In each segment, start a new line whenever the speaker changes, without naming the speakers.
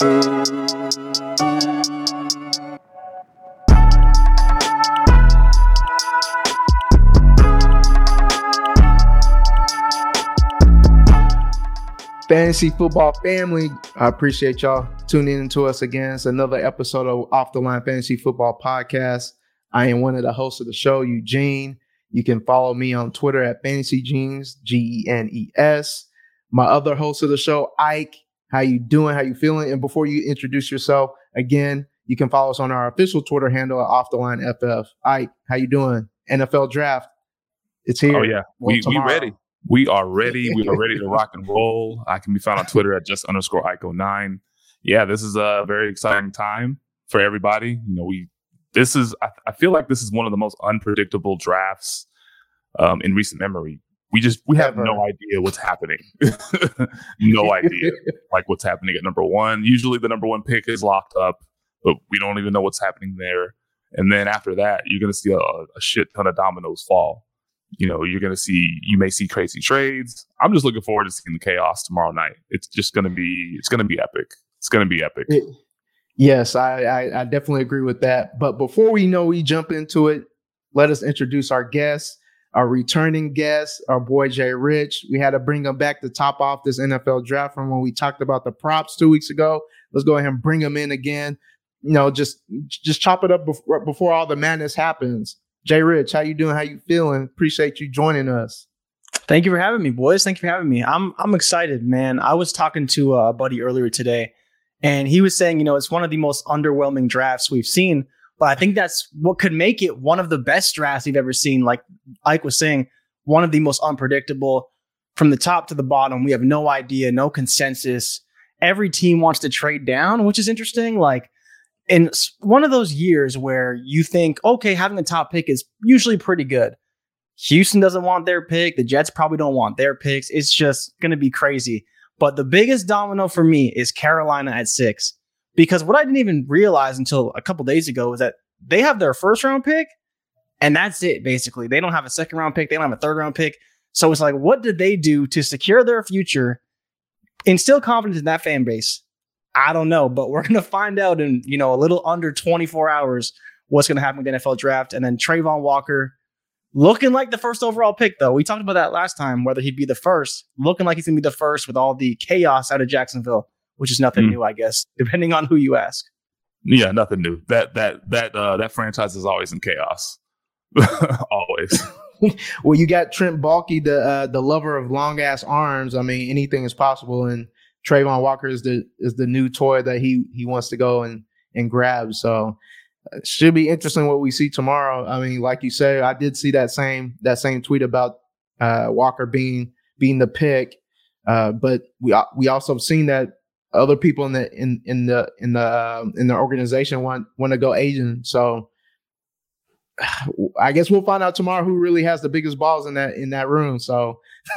Fantasy football family, I appreciate y'all tuning in to us again. It's another episode of Off the Line Fantasy Football Podcast. I am one of the hosts of the show, Eugene. You can follow me on Twitter at Fantasy Genes, G E N E S. My other host of the show, Ike. How you doing? How you feeling? And before you introduce yourself, again, you can follow us on our official Twitter handle at Off the Line FF. Ike, how you doing? NFL Draft, it's here.
Oh yeah,
Well,
we we ready. We are ready. We are ready to rock and roll. I can be found on Twitter at just underscore Ico nine. Yeah, this is a very exciting time for everybody. You know, we this is I, I feel like this is one of the most unpredictable drafts um, in recent memory. We just we have
Ever.
no idea what's happening. no idea like what's happening at number one. Usually the number one pick is locked up, but we don't even know what's happening there. And then after that, you're going to see a, a shit ton of dominoes fall. You know, you're going to see, you may see crazy trades. I'm just looking forward to seeing the chaos tomorrow night. It's just going to be, it's going to be epic. It's going to be epic.
It- yes, I, I I definitely agree with that. But before we know we jump into it, let us introduce our guest, our returning guest, our boy Jay Rich. We had to bring him back to top off this NFL draft from when we talked about the props two weeks ago. Let's go ahead and bring him in again. You know, just just chop it up before, before all the madness happens. Jay Rich, how you doing? How you feeling? Appreciate you joining us.
Thank you for having me, boys. Thank you for having me. I'm I'm excited, man. I was talking to a buddy earlier today, and he was saying, you know, it's one of the most underwhelming drafts we've seen. But I think that's what could make it one of the best drafts we've ever seen. Like Ike was saying, one of the most unpredictable from the top to the bottom. We have no idea, no consensus. Every team wants to trade down, which is interesting. Like in one of those years where you think, okay, having the top pick is usually pretty good. Houston doesn't want their pick. The Jets probably don't want their picks. It's just going to be crazy. But the biggest domino for me is Carolina at six. Because what I didn't even realize until a couple days ago is that they have their first round pick and that's it, basically. They don't have a second round pick. They don't have a third round pick. So it's like, what did they do to secure their future, instill confidence in that fan base? I don't know, but we're to find out in, you know, a little under 24 hours what's to happen with the NFL draft. And then Travon Walker, looking like the first overall pick, though. We talked about that last time, whether he'd be the first, looking like he's to be the first with all the chaos out of Jacksonville, which is nothing
Hmm.
new, I guess, depending on who you ask.
Yeah, nothing new. That, that, that, uh, that franchise is always in chaos. always.
Well, you got Trent Baalke, the uh, the lover of long ass arms. I mean, anything is possible, and Travon Walker is the is the new toy that he he wants to go and and grab. So it should be interesting what we see tomorrow. I mean, like you say, I did see that same that same tweet about uh, Walker being being the pick, uh, but we we also have seen that other people in the in in the in the um, in the organization want want to go Asian. So I guess we'll find out tomorrow who really has the biggest balls in that in that room. So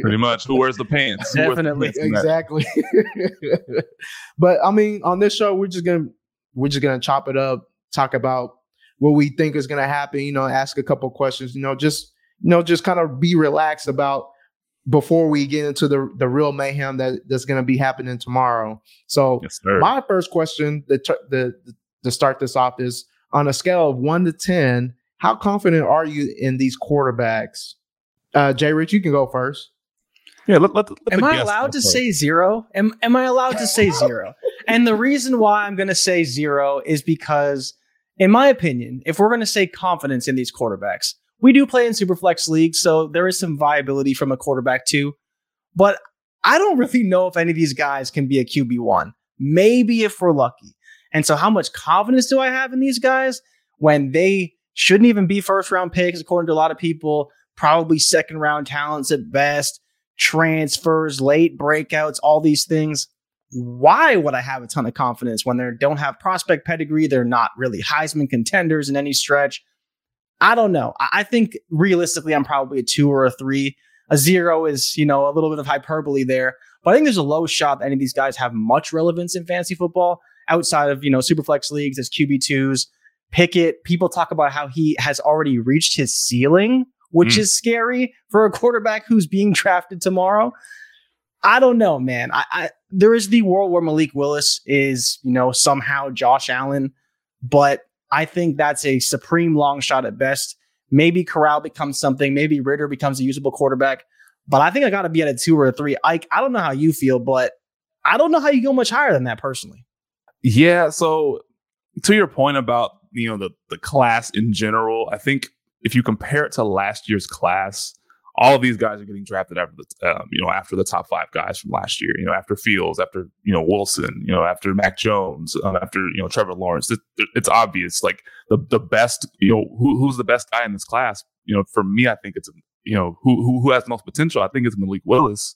Pretty much. Who wears the pants? Wears the
Definitely.
pants
exactly. but I mean, on this show, we're just gonna we're just gonna chop it up, talk about what we think is gonna happen. You know, ask a couple questions. You know, just you know, just kind of be relaxed about before we get into the the real mayhem that that's gonna be happening tomorrow. So
Yes,
my first question the, the to start this off is on a scale of one to ten, how confident are you in these quarterbacks? Uh, Jay Rich, you can go first.
yeah, let, let, let
Am
the
I allowed to
first.
say zero? Am Am I allowed to say zero? and the reason why I'm going to say zero is because, in my opinion, if we're going to say confidence in these quarterbacks, we do play in superflex leagues, so there is some viability from a quarterback too. But I don't really know if any of these guys can be a QB one. Maybe if we're lucky. And so, how much confidence do I have in these guys when they shouldn't even be first round picks, according to a lot of people? Probably second round talents at best. transfers, late breakouts, all these things. Why would I have a ton of confidence when they don't have prospect pedigree? They're not really Heisman contenders in any stretch. I don't know. I think realistically, I'm probably a two or a three. A zero is, you know, a little bit of hyperbole there. But I think there's a low shot that any of these guys have much relevance in fantasy football outside of, you know, Superflex leagues as QB2s. Pickett, people talk about how he has already reached his ceiling, which mm. is scary for a quarterback who's being drafted tomorrow. I don't know, man. I, I there is the world where Malik Willis is, you know, somehow Josh Allen, but I think that's a supreme long shot at best. Maybe Corral becomes something. Maybe Ridder becomes a usable quarterback. But I think I got to be at a two or a three. I I don't know how you feel, but I don't know how you go much higher than that personally.
Yeah. So to your point about you know the the class in general, I think if you compare it to last year's class, all of these guys are getting drafted after the um, you know after the top five guys from last year. You know after Fields, after you know Wilson, you know after Mac Jones, um, after you know Trevor Lawrence. It, it's obvious like the the best you know who, who's the best guy in this class. You know for me, I think it's you know who who, who has the most potential. I think it's Malik Willis.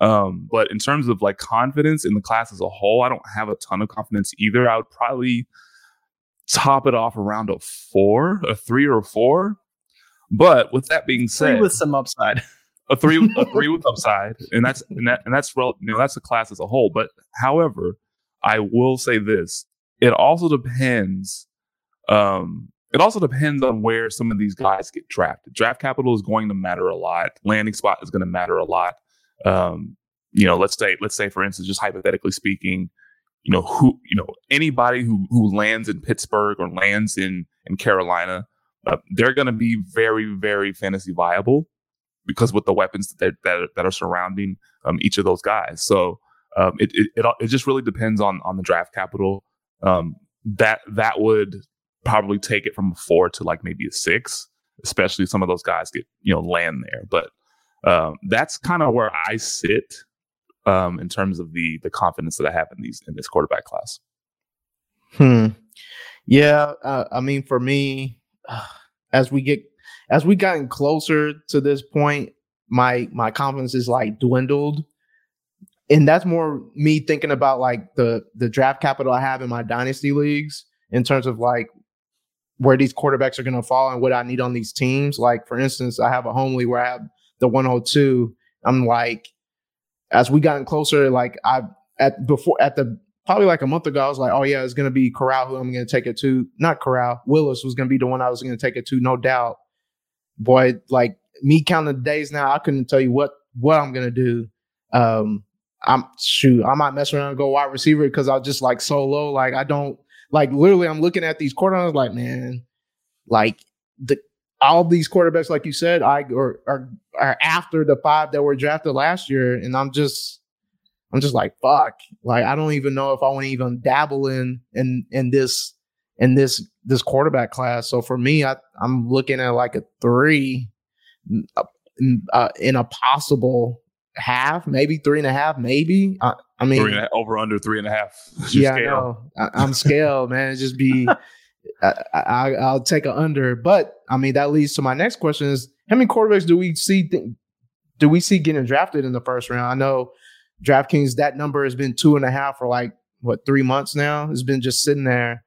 Um, but in terms of like confidence in the class as a whole, I don't have a ton of confidence either. I would probably top it off around a four, a three or a four. But with that being said,
three with some upside,
a three, a three with upside, and that's and that and that's real. You know, that's the class as a whole. But however, I will say this: it also depends. Um, it also depends on where some of these guys get drafted. Draft capital is going to matter a lot. Landing spot is going to matter a lot. Um, you know, let's say, let's say, for instance, just hypothetically speaking, you know, who, you know, anybody who who lands in Pittsburgh or lands in in Carolina, uh, they're going to be very, very fantasy viable because with the weapons that that, that are surrounding um, each of those guys. So um, it, it, it it just really depends on on the draft capital. Um, that that would probably take it from a four to like maybe a six, especially some of those guys get, you know, land there. But um, that's kind of where I sit um, in terms of the the confidence that I have in these in this quarterback class.
Hmm. Yeah. Uh, I mean, for me, as we get as we gotten closer to this point, my my confidence is like dwindled. And that's more me thinking about like the the draft capital I have in my dynasty leagues in terms of like where these quarterbacks are going to fall and what I need on these teams. Like for instance, I have a home league where I have the 102. I'm like, as we gotten closer, like I at before at the probably like a month ago, I was like, oh yeah, it's to be Corral who I'm to take it to. Not Corral, Willis was to be the one I was to take it to, no doubt. Boy, like me counting the days now, I couldn't tell you what what I'm to do. Um, I'm shoot, I might mess around and go wide receiver because I was just like so low. Like I don't like literally, I'm looking at these quarterbacks like, man, like the all these quarterbacks, like you said, I are, are are after the five that were drafted last year, and I'm just I'm just like fuck. Like I don't even know if I want to even dabble in in in this in this this quarterback class. So for me, I I'm looking at like a three uh, uh in a possible half, maybe three and a half, maybe. I, I mean,
over under three and a half.
yeah, I know. I, am scaled, man. It just be, I, will take an under. But I mean, that leads to my next question: Is how many quarterbacks do we see? Th- do we see getting drafted in the first round? I know DraftKings that number has been two and a half for like what three months now. It's been just sitting there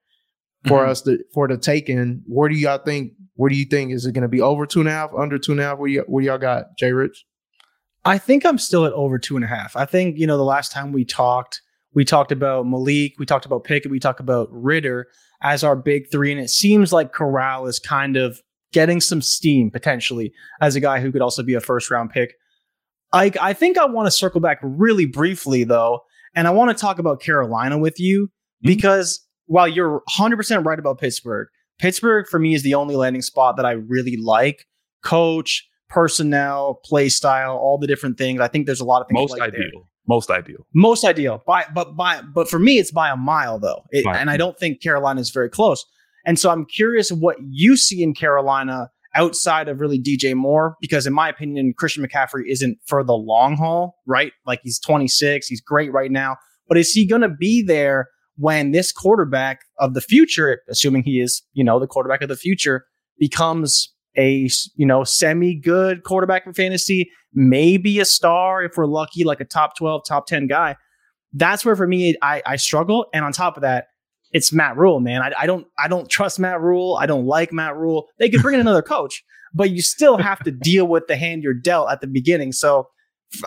for mm-hmm. us to for the taking. Where do y'all think? Where do you think is it going to be over two and a half, under two and a half? What do, what do y'all got, Jay Rich?
I think I'm still at over two and a half. I think, you know, the last time we talked, we talked about Malik, we talked about Pickett, we talked about Ridder as our big three. And it seems like Corral is kind of getting some steam potentially as a guy who could also be a first round pick. I, I think I want to circle back really briefly though, and I want to talk about Carolina with you mm-hmm. because while you're 100% right about Pittsburgh, Pittsburgh for me is the only landing spot that I really like. Coach, personnel, play style, all the different things. I think there's a lot of things.
Most like ideal. There. Most ideal.
Most ideal. By but by but for me, it's by a mile though, it, and I don't think Carolina is very close. And so I'm curious what you see in Carolina outside of really DJ Moore, because in my opinion, Christian McCaffrey isn't for the long haul, right? Like he's 26, he's great right now, but is he going to be there when this quarterback of the future, assuming he is, you know, the quarterback of the future, becomes a you know semi good quarterback in fantasy, maybe a star if we're lucky, like a top twelve, top ten guy. That's where for me I, I struggle. And on top of that, it's Matt Rhule, man. I, I don't I don't trust Matt Rhule. I don't like Matt Rhule. They could bring in another coach, but you still have to deal with the hand you're dealt at the beginning. So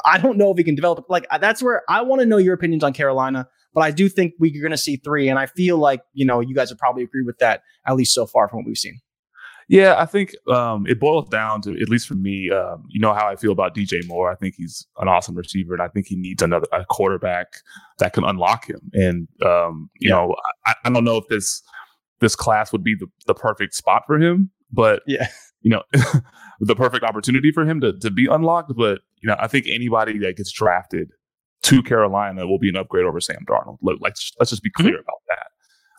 I don't know if he can develop. Like that's where I want to know your opinions on Carolina. But I do think we're going to see three, and I feel like you know you guys would probably agree with that at least so far from what we've seen.
Yeah, I think um, it boils down to at least for me. Um, you know how I feel about DJ Moore. I think he's an awesome receiver, and I think he needs another a quarterback that can unlock him. And um, you yeah. know, I, I, don't know if this this class would be the, the perfect spot for him, but
yeah,
you know, the perfect opportunity for him to to be unlocked. But you know, I think anybody that gets drafted to Carolina will be an upgrade over Sam Darnold. Like, let's, let's just be clear mm-hmm. about that.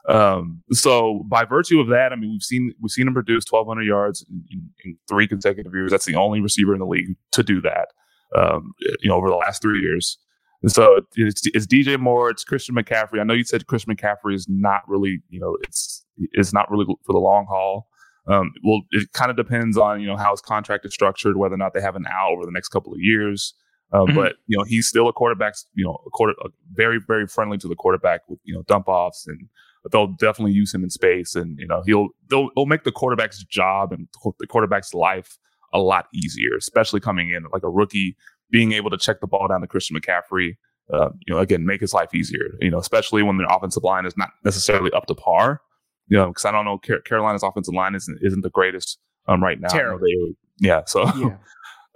Um, so by virtue of that, I mean we've seen we've seen him produce 1,200 yards in, in, in, three consecutive years. That's the only receiver in the league to do that. Um, you know, over the last three years. And so it's, it's, DJ Moore, it's Christian McCaffrey. I know you said Christian McCaffrey is not really, you know, it's it's not really for the long haul. Um, well, it kind of depends on you know how his contract is structured, whether or not they have an out over the next couple of years. Uh, mm-hmm. But you know, he's still a quarterback. You know, a quarter, a very very friendly to the quarterback with you know dump offs, and they'll definitely use him in space, and you know he'll they'll, they'll make the quarterback's job and the quarterback's life a lot easier, especially coming in like a rookie, being able to check the ball down to Christian McCaffrey. Uh, you know, again, make his life easier. You know, especially when their offensive line is not necessarily up to par. You know, because I don't know, Carolina's offensive line isn't isn't the greatest um, right now.
Terrible.
They, yeah, so yeah.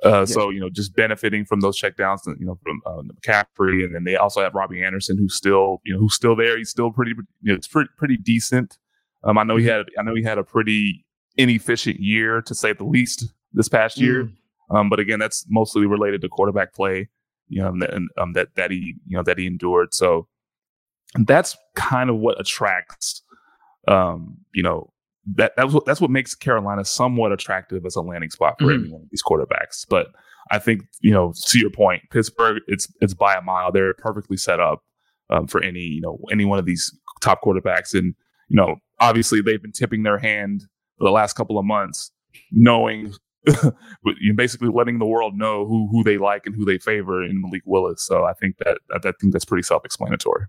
Uh, yes. So you know, just benefiting from those checkdowns, you know, from uh, McCaffrey, and then they also have Robbie Anderson, who's still, you know, who's still there. He's still pretty, you know, it's pretty pretty decent. Um, I know he mm-hmm. had, I know he had a pretty inefficient year to say the least this past year. Mm. Um, but again, that's mostly related to quarterback play, you know, and um, that that he, you know, that he endured. So that's kind of what attracts, um, you know, that that's what that's what makes Carolina somewhat attractive as a landing spot for mm-hmm. any one of these quarterbacks. But I think you know to your point, Pittsburgh it's it's by a mile. They're perfectly set up um, for any you know any one of these top quarterbacks, and you know obviously they've been tipping their hand for the last couple of months, knowing. you're basically letting the world know who who they like and who they favor in Malik Willis. So I think that, that I think that's pretty self-explanatory.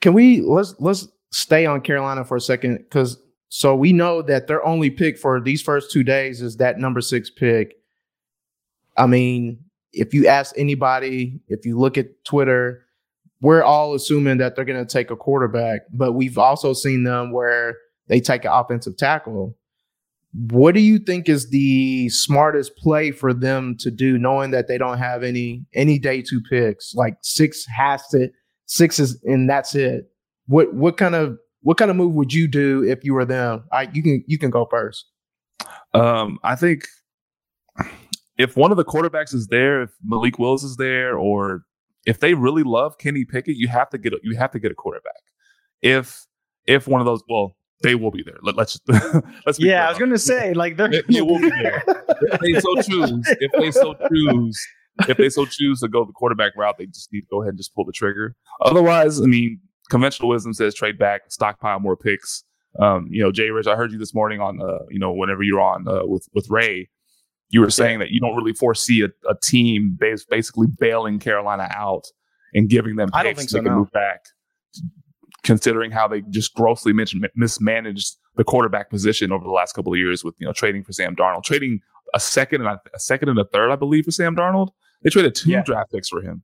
Can we let's let's stay on Carolina for a second because so we know that their only pick for these first two days is that number six pick. I mean, if you ask anybody, if you look at Twitter, we're all assuming that they're going to take a quarterback, but we've also seen them where they take an offensive tackle. What do you think is the smartest play for them to do, knowing that they don't have any any day two picks? Like six has to six is and that's it. What what kind of what kind of move would you do if you were them? I you can you can go first.
Um, I think if one of the quarterbacks is there, if Malik Willis is there, or if they really love Kenny Pickett, you have to get a, you have to get a quarterback. If if one of those, well, they will be there. Let, us let's.
yeah, I was going to say like they're
they, they will be there if they so choose. If they so choose, if they so choose to go the quarterback route, they just need to go ahead and just pull the trigger. Otherwise, I mean, conventional wisdom says trade back, stockpile more picks. Um, you know, Jay Rich, I heard you this morning on, uh, you know, whenever you're on uh, with with Ray, you were saying that you don't really foresee a, a team bas- basically bailing Carolina out and giving them
picks I don't think so,
can
no.
move back, considering how they just grossly mismanaged the quarterback position over the last couple of years with you know trading for Sam Darnold, trading a second and a, a second and a third, I believe, for Sam Darnold. They traded two yeah. draft picks for him.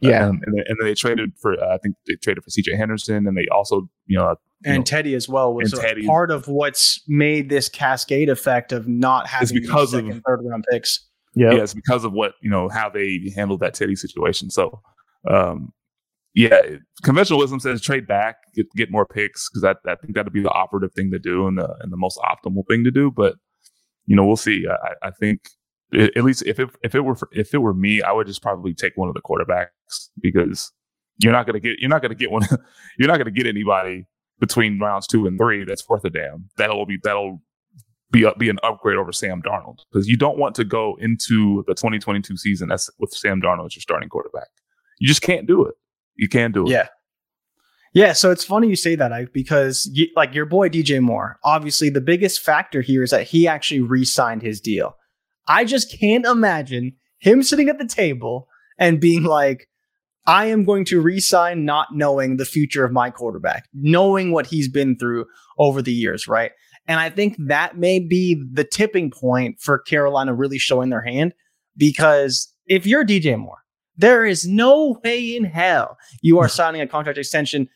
Yeah,
um, and, then, and, then, they traded for uh, I think they traded for C.J. Henderson, and they also you know
and
know,
Teddy as well was part of what's made this cascade effect of not having because second, of third round picks.
Yeah, yeah, it's because of what you know how they handled that Teddy situation. So, um, yeah, conventional wisdom says trade back, get get more picks because I, I think that'd be the operative thing to do and the and the most optimal thing to do. But you know, we'll see. I, I think at least if it if it were for, if it were me, I would just probably take one of the quarterbacks because you're not gonna get you're not gonna get one you're not gonna get anybody between rounds two and three that's worth a damn. That'll be that'll be be an upgrade over Sam Darnold because you don't want to go into the 2022 season that's with Sam Darnold as your starting quarterback. You just can't do it. You can't do it.
Yeah. Yeah, so it's funny you say that Ike, because you, like your boy DJ Moore, obviously the biggest factor here is that he actually re-signed his deal. I just can't imagine him sitting at the table and being like, I am going to re-sign not knowing the future of my quarterback, knowing what he's been through over the years, right? And I think that may be the tipping point for Carolina really showing their hand because if you're DJ Moore, there is no way in hell you are signing a contract extension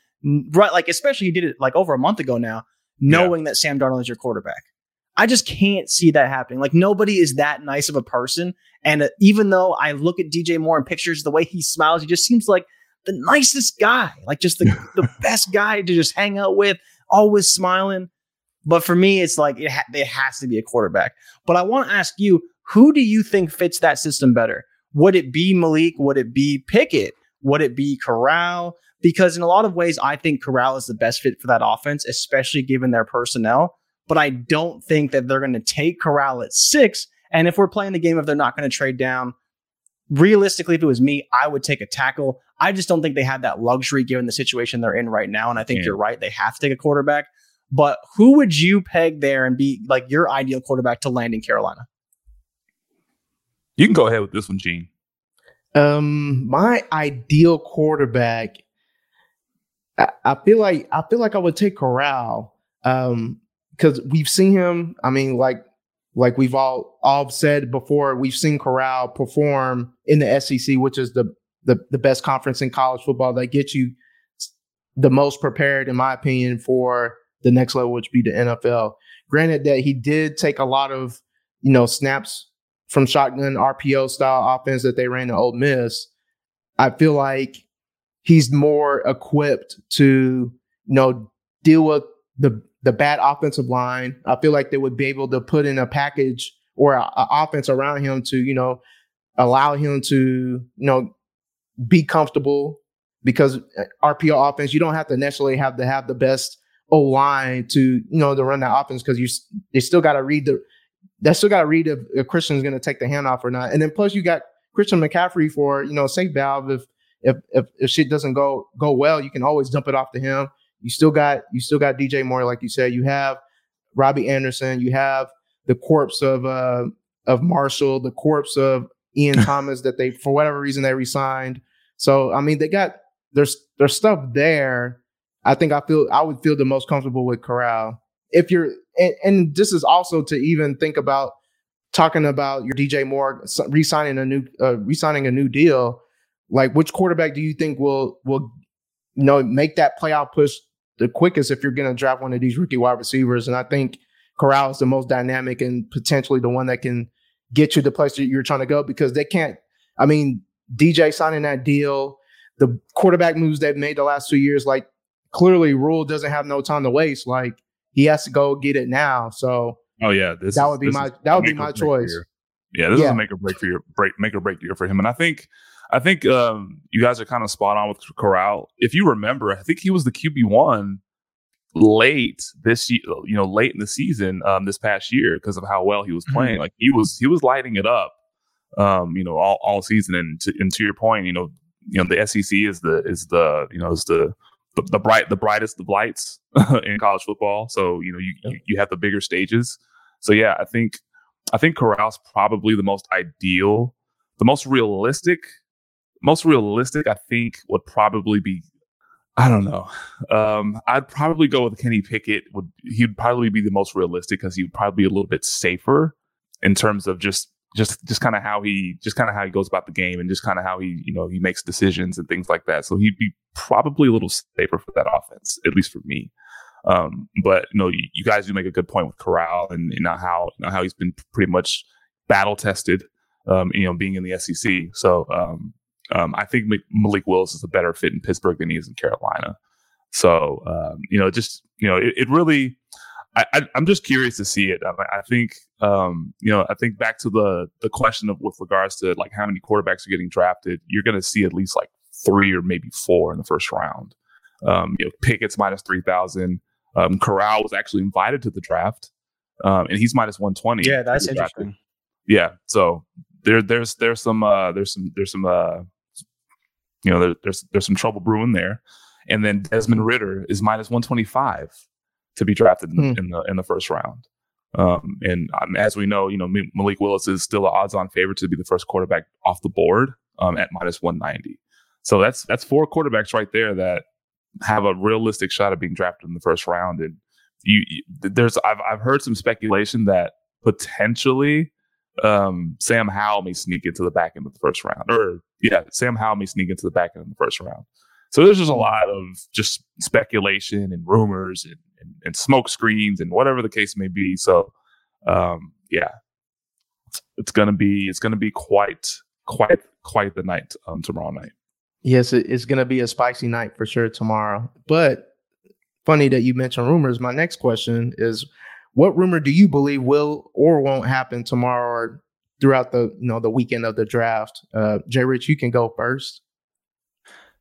right, like especially you did it like over a month ago now, knowing yeah. that Sam Darnold is your quarterback. I just can't see that happening. Like nobody is that nice of a person. And uh, even though I look at DJ Moore in pictures, the way he smiles, he just seems like the nicest guy, like just the, the best guy to just hang out with, always smiling. But for me, it's like it, ha- it has to be a quarterback. But I want to ask you, who do you think fits that system better? Would it be Malik? Would it be Pickett? Would it be Corral? because in a lot of ways, I think Corral is the best fit for that offense, especially given their personnel. But I don't think that they're going to take Corral at six. And if we're playing the game, if they're not going to trade down, realistically, if it was me, I would take a tackle. I just don't think they have that luxury given the situation they're in right now. And I think yeah. you're right. They have to take a quarterback. But who would you peg there and be like your ideal quarterback to land in Carolina?
You can go ahead with this one, Gene.
Um, my ideal quarterback I, feel like I feel like I would take Corral um because we've seen him. I mean, like like we've all all said before, we've seen Corral perform in the SEC, which is the the, the best conference in college football that gets you the most prepared, in my opinion, for the next level, which be the NFL. Granted that he did take a lot of you know snaps from shotgun RPO style offense that they ran to Ole Miss. I feel like he's more equipped to you know deal with the the bad offensive line. I feel like they would be able to put in a package or an offense around him to you know allow him to you know be comfortable because uh, RPO offense you don't have to necessarily have to have the best O line to you know to run that offense because you they still got to read the they still got to read if, if Christian's going to take the handoff or not, and then plus you got Christian McCaffrey for you know safe valve if if if if shit doesn't go go well, you can always dump it off to him. You still got you still got DJ Moore, like you said. You have Robbie Anderson. You have the corpse of uh of Marshall, the corpse of Ian Thomas that they for whatever reason they resigned. So I mean they got there's there's stuff there. I think I feel I would feel the most comfortable with Corral. If you're and, and this is also to even think about talking about your DJ Moore re-signing a new uh, re-signing a new deal like, which quarterback do you think will will you know make that playoff push the quickest if you're going to draft one of these rookie wide receivers? And I think Corral is the most dynamic and potentially the one that can get you the place that you're trying to go because they can't. I mean, DJ signing that deal, the quarterback moves they've made the last two years, like clearly Rhule doesn't have no time to waste. Like he has to go get it now. So
oh yeah,
this that would be my that would be my choice.
Yeah, this yeah. is a make or break for your break make or break year for him. And I think I think um, you guys are kind of spot on with Corral. If you remember, I think he was the QB one late this year, you know, late in the season um, this past year because of how well he was playing. Mm-hmm. Like he was he was lighting it up, um, you know, all, all season. And to, and to your point, you know, you know, the SEC is the is the you know is the the, the bright the brightest of lights in college football. So you know you, you you have the bigger stages. So yeah, I think I think Corral's probably the most ideal, the most realistic most realistic, I think, would probably be I don't know. Um, I'd probably go with Kenny Pickett. Would he'd probably be the most realistic because he'd probably be a little bit safer in terms of just just just kind of how he just kind of how he goes about the game and just kind of how he you know he makes decisions and things like that. So he'd be probably a little safer for that offense, at least for me. Um, but you know, you, you, guys do make a good point with Corral and know how how he's been pretty much battle tested. Um, you know, being in the SEC. So um, I think Malik Willis is a better fit in Pittsburgh than he is in Carolina. So, um, you know, just, you know, it, it really, I, am just curious to see it. I, I think, um, you know, I think back to the the question of with regards to like how many quarterbacks are getting drafted, you're going to see at least like three or maybe four in the first round. Um, you know, Pickett's minus three thousand. Um, Corral was actually invited to the draft, um, and he's minus one twenty.
Yeah, that's interesting.
Yeah, so there, there's there's some uh, there's some there's some uh, you know, there, there's there's some trouble brewing there. and then Desmond Ridder is minus one twenty five to be drafted in,
Hmm.
in the in the first round. Um, and um, as we know, you know Malik Willis is still an odds-on favorite to be the first quarterback off the board um, at minus one ninety. So that's that's four quarterbacks right there that have a realistic shot of being drafted in the first round. And you, you there's I've I've heard some speculation that potentially um, Sam Howell may sneak into the back end of the first round, or yeah, Sam Howell may sneak into the back end of the first round. So there's just a lot of just speculation and rumors and, and, and smoke screens and whatever the case may be. So um, yeah, it's, it's gonna be it's gonna be quite quite quite the night um, tomorrow night.
Yes, it's to be a spicy night for sure tomorrow. But funny that you mentioned rumors. My next question is, what rumor do you believe will or won't happen tomorrow or throughout the you know the weekend of the draft? Uh, Jay Rich, you can go first.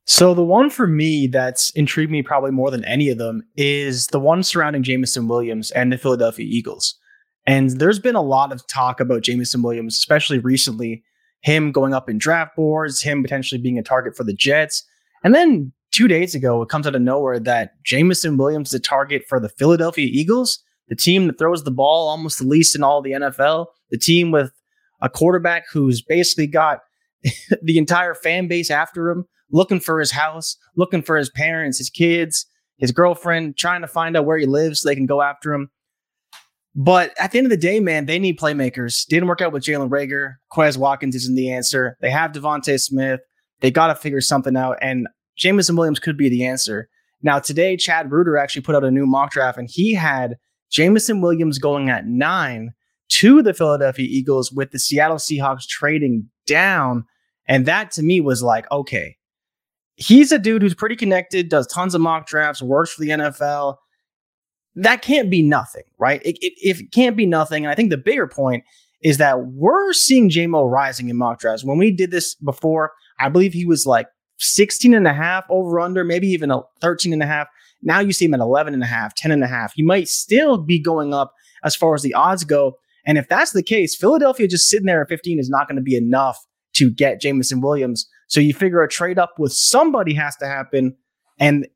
So the one for me that's intrigued me probably more than any of them is the one surrounding Jameson Williams and the Philadelphia Eagles. And there's been a lot of talk about Jameson Williams, especially recently, him going up in draft boards, him potentially being a target for the Jets. And then two days ago, it comes out of nowhere that Jameson Williams is a target for the Philadelphia Eagles, the team that throws the ball almost the least in all the NFL, the team with a quarterback who's basically got the entire fan base after him, looking for his house, looking for his parents, his kids, his girlfriend, trying to find out where he lives so they can go after him. But at the end of the day, man, they need playmakers. Didn't work out with Jalen Reagor. Quez Watkins isn't the answer. They have DeVonta Smith. They got to figure something out. And Jameson Williams could be the answer. Now, today, Chad Reuter actually put out a new mock draft, and he had Jameson Williams going at nine to the Philadelphia Eagles with the Seattle Seahawks trading down. And that to me was like, okay, he's a dude who's pretty connected, does tons of mock drafts, works for the NFL. That can't be nothing, right? It, it, if it can't be nothing, and I think the bigger point is that we're seeing JMO rising in mock drafts. When we did this before, I believe he was like 16 and a half over under, maybe even a 13 and a half. Now you see him at 11 and a half, 10 and a half. He might still be going up as far as the odds go. And if that's the case, Philadelphia just sitting there at 15 is not going to be enough to get Jameson Williams. So you figure a trade up with somebody has to happen. And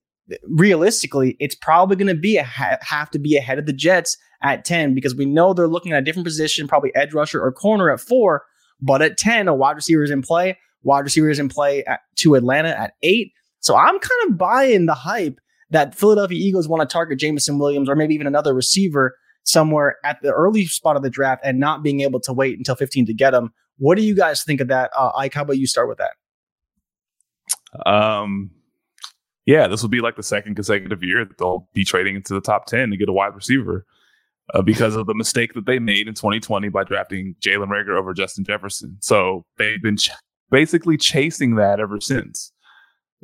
realistically, it's probably going to be a ha- have to be ahead of the Jets at 10 because we know they're looking at a different position, probably edge rusher or corner at four. But at 10, a wide receiver is in play. Wide receiver is in play at, to Atlanta at eight. So I'm kind of buying the hype that Philadelphia Eagles want to target Jameson Williams or maybe even another receiver somewhere at the early spot of the draft and not being able to wait until 15 to get him. What do you guys think of that? Uh, Ike, how about you start with that?
Um, yeah, this will be like the second consecutive year that they'll be trading into the top 10 to get a wide receiver uh, because of the mistake that they made in 2020 by drafting Jalen Reagor over Justin Jefferson. So they've been ch- basically chasing that ever since.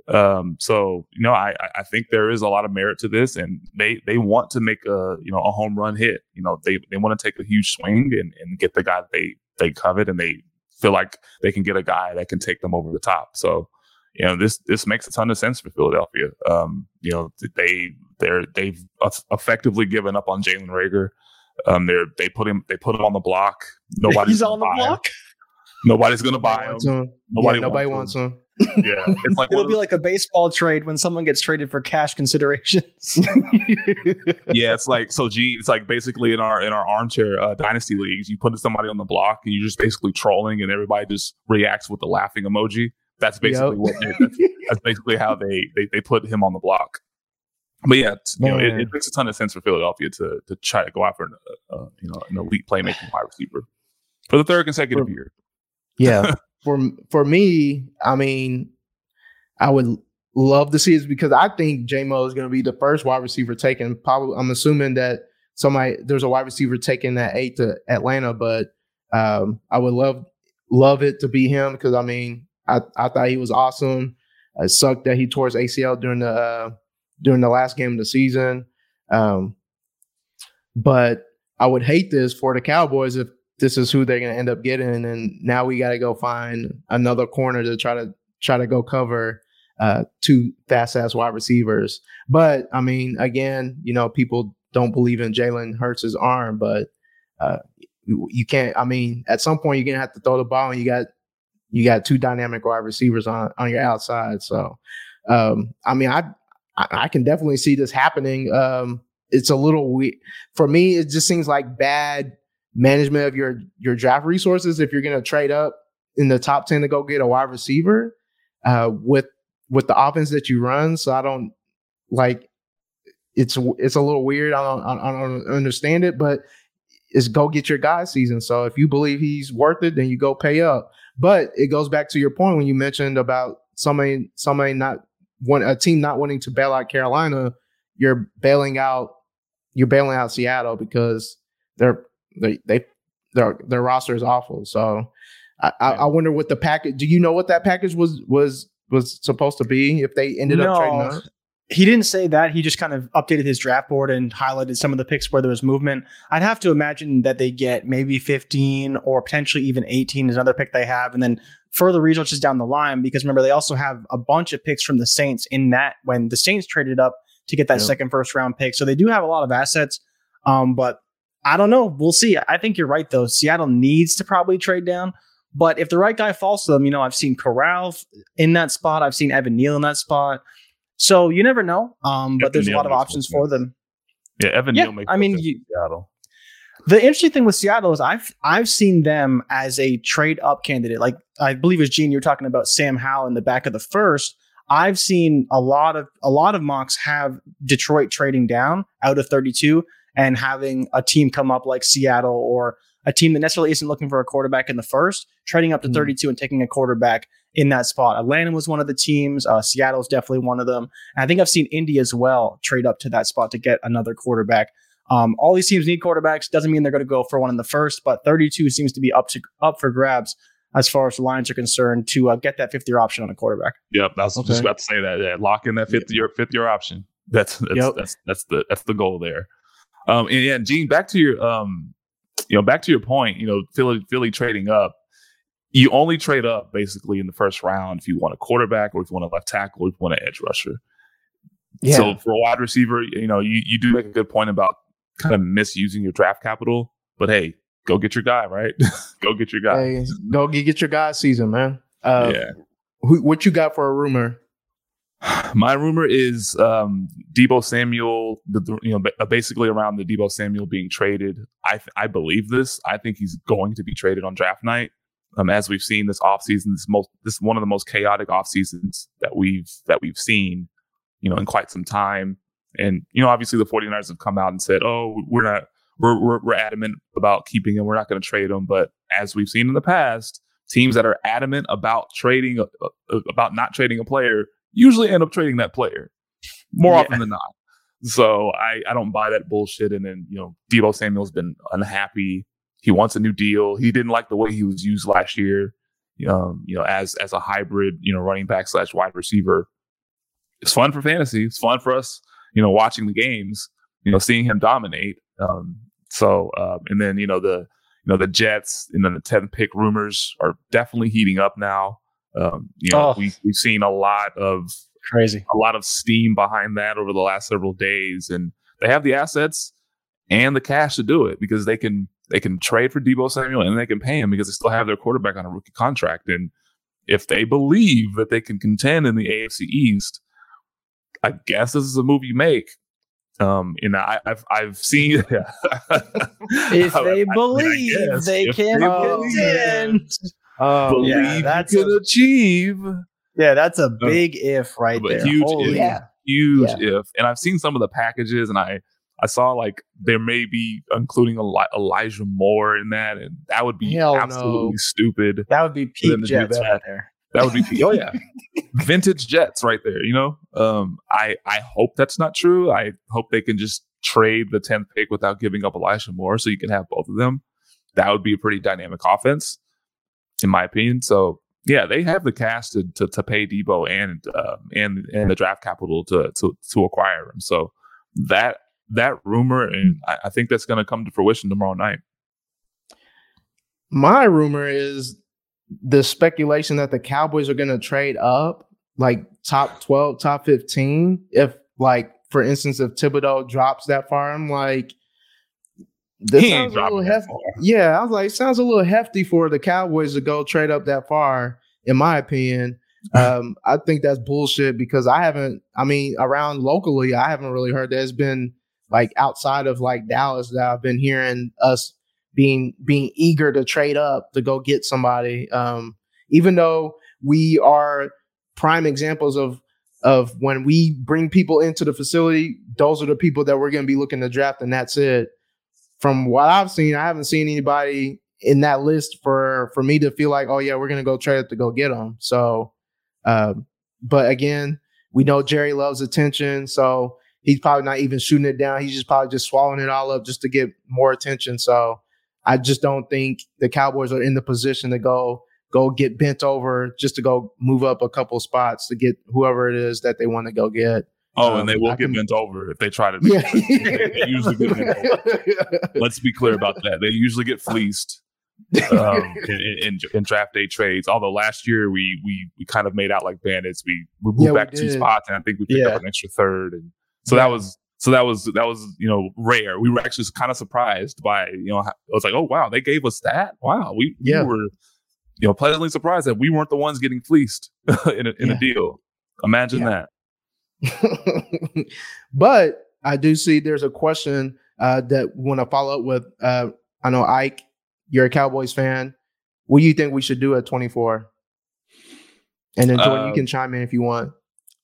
Um, so you know, I I think there is a lot of merit to this, and they they want to make a you know a home run hit. You know, they they want to take a huge swing and, and get the guy that they they covet, and they feel like they can get a guy that can take them over the top. So you know this this makes a ton of sense for Philadelphia. Um, you know they they're they've effectively given up on Jalen Reagor. Um, they're they put him they put him on the block. Nobody's
He's on the block.
Him. Nobody's gonna buy him.
Wants.
Nobody,
yeah, nobody
wants,
wants
him.
him.
Yeah, it's like
It'll be like a baseball trade when someone gets traded for cash considerations.
yeah, it's like so. G, it's like basically in our in our armchair uh, dynasty leagues, you put somebody on the block and you're just basically trolling, and everybody just reacts with the laughing emoji. That's basically
Yep.
what they, that's, that's basically how they, they they put him on the block. But yeah, you know, it,
Man.
it makes a ton of sense for Philadelphia to to try to go after an, uh, you know an elite playmaking wide receiver for the third consecutive
For-
year.
Yeah. For for me, I mean, I would love to see it because I think JMO is going to be the first wide receiver taken. Probably, I'm assuming that somebody there's a wide receiver taken at eight to Atlanta, but um, I would love love it to be him because I mean, I I thought he was awesome. It sucked that he tore his ACL during the uh, during the last game of the season. Um, but I would hate this for the Cowboys if this is who they're going to end up getting, and now we got to go find another corner to try to try to go cover uh, two fast ass wide receivers. But I mean, again, you know, people don't believe in Jalen Hurts' arm, but uh, you can't. I mean, at some point, you're gonna have to throw the ball, and you got you got two dynamic wide receivers on on your outside. So, um, I mean, I I, can definitely see this happening. Um, it's a little weird for me. It just seems like bad management of your your draft resources if you're going to trade up in the top ten to go get a wide receiver uh, with with the offense that you run. So I don't like it's it's a little weird. I don't I don't understand it, but it's go get your guy season. So if you believe he's worth it, then you go pay up. But it goes back to your point when you mentioned about somebody somebody not one a team not wanting to bail out Carolina. You're bailing out you're bailing out Seattle because they're they they their their roster is awful. So I, I, I wonder what the package. Do you know what that package was was was supposed to be if they ended no, up trading?
He didn't say that. He just kind of updated his draft board and highlighted some of the picks where there was movement. I'd have to imagine that they get maybe 15 or potentially even 18 is another pick they have, and then further resources down the line. Because remember, they also have a bunch of picks from the Saints in that when the Saints traded up to get that yeah. second first round pick. So they do have a lot of assets. Um, but I don't know. We'll see. I think you're right though. Seattle needs to probably trade down. But if the right guy falls to them, you know, I've seen Corral in that spot. I've seen Evan Neal in that spot. So you never know. Um, but there's Neal a lot of options for them.
Yeah, Evan yeah, Neal makes
I mean, you, Seattle. The interesting thing with Seattle is I've I've seen them as a trade up candidate. Like I believe as Gene, you're talking about Sam Howell in the back of the first. I've seen a lot of a lot of mocks have Detroit trading down out of 32 and having a team come up like Seattle or a team that necessarily isn't looking for a quarterback in the first, trading up to mm 32 and taking a quarterback in that spot. Atlanta was one of the teams. Uh, Seattle is definitely one of them. And I think I've seen Indy as well trade up to that spot to get another quarterback. Um, all these teams need quarterbacks. Doesn't mean they're going to go for one in the first, but 32 seems to be up to up for grabs as far as the Lions are concerned to uh, get that fifth year option on a quarterback.
Yep, I was okay. just about to say that. Yeah, lock in that fifth yep. year fifth year option. That's that's, yep. that's that's the that's the goal there. Um, and yeah, Gene, back to your um, you know, back to your point, you know, Philly, Philly trading up, you only trade up basically in the first round if you want a quarterback or if you want a left tackle or if you want an edge rusher. Yeah. So for a wide receiver, you know, you, you do make a good point about kind of misusing your draft capital, but hey, go get your guy, right? go get your guy. Hey,
go get your guy season, man. Uh, yeah. Who, what you got for a rumor?
My rumor is um, Deebo Samuel, the, you know, uh, basically around the Deebo Samuel being traded. I th- I believe this. I think he's going to be traded on draft night. Um, as we've seen this offseason, this most this one of the most chaotic off seasons that we've that we've seen, you know, in quite some time. And you know, obviously the 49ers have come out and said, "Oh, we're not we're we're, we're adamant about keeping him. We're not going to trade him." But as we've seen in the past, teams that are adamant about trading uh, about not trading a player usually end up trading that player more yeah. often than not. So I, I don't buy that bullshit. And then, you know, Deebo Samuel's been unhappy. He wants a new deal. He didn't like the way he was used last year, um, you know, as as a hybrid, you know, running back slash wide receiver. It's fun for fantasy. It's fun for us, you know, watching the games, you know, seeing him dominate. Um, so um, and then, you know, the you know, the Jets and then the 10th pick rumors are definitely heating up now. Um, you know, oh. we, we've seen a lot of
crazy,
a lot of steam behind that over the last several days, and they have the assets and the cash to do it because they can they can trade for Deebo Samuel and they can pay him because they still have their quarterback on a rookie contract. And if they believe that they can contend in the AFC East, I guess this is a move you make. Um, and I, have I've seen
if they I, believe I they can contend.
Oh, believe yeah, that's you can a, achieve.
Yeah, that's a big uh, if right there.
Huge Holy if, yeah. huge yeah. if. And I've seen some of the packages, and I I saw like there may be including Eli- Elijah Moore in that, and that would be Hell absolutely no. stupid.
That would be peak Jets right there.
That would be oh yeah, vintage Jets right there. You know, um, I I hope that's not true. I hope they can just trade the tenth pick without giving up Elijah Moore, so you can have both of them. That would be a pretty dynamic offense in my opinion. So yeah, they have the cash to to, to pay Deebo and um, and and the draft capital to to to acquire him. So that that rumor, and I, I think that's going to come to fruition tomorrow night.
My rumor is the speculation that the Cowboys are going to trade up, like top twelve, top fifteen. If like for instance, if Thibodeaux drops that far, I'm like, this he sounds a little hefty. Yeah, I was like, it sounds a little hefty for the Cowboys to go trade up that far, in my opinion. um, I think that's bullshit because I haven't. I mean, around locally, I haven't really heard. that. It's been like outside of like Dallas that I've been hearing us being being eager to trade up to go get somebody. Um, even though we are prime examples of of when we bring people into the facility, those are the people that we're going to be looking to draft, and that's it. From what I've seen, I haven't seen anybody in that list for for me to feel like, oh yeah, we're to go trade to go get them. So, um, but again, we know Jerry loves attention, so he's probably not even shooting it down. He's just probably just swallowing it all up just to get more attention. So, I just don't think the Cowboys are in the position to go go get bent over just to go move up a couple spots to get whoever it is that they want to go get.
Oh, um, and they will I get can, bent over if they try to. Yeah. they usually get bent over. Let's be clear about that. They usually get fleeced um, in, in, in, draft day trades. Although last year we we we kind of made out like bandits. We we moved yeah, back we two spots, and I think we picked yeah. up an extra third, and so that was so that was that was you know rare. We were actually kind of surprised by you know I was like, oh wow, they gave us that. Wow, we, yeah. we were you know, pleasantly surprised that we weren't the ones getting fleeced in a, in yeah. a deal. Imagine yeah.
that. but I do see there's a question uh, that want to follow up with. Uh, I know Ike, you're a Cowboys fan. What do you think we should do at 24? And then Jordan, uh, you can chime in if you want.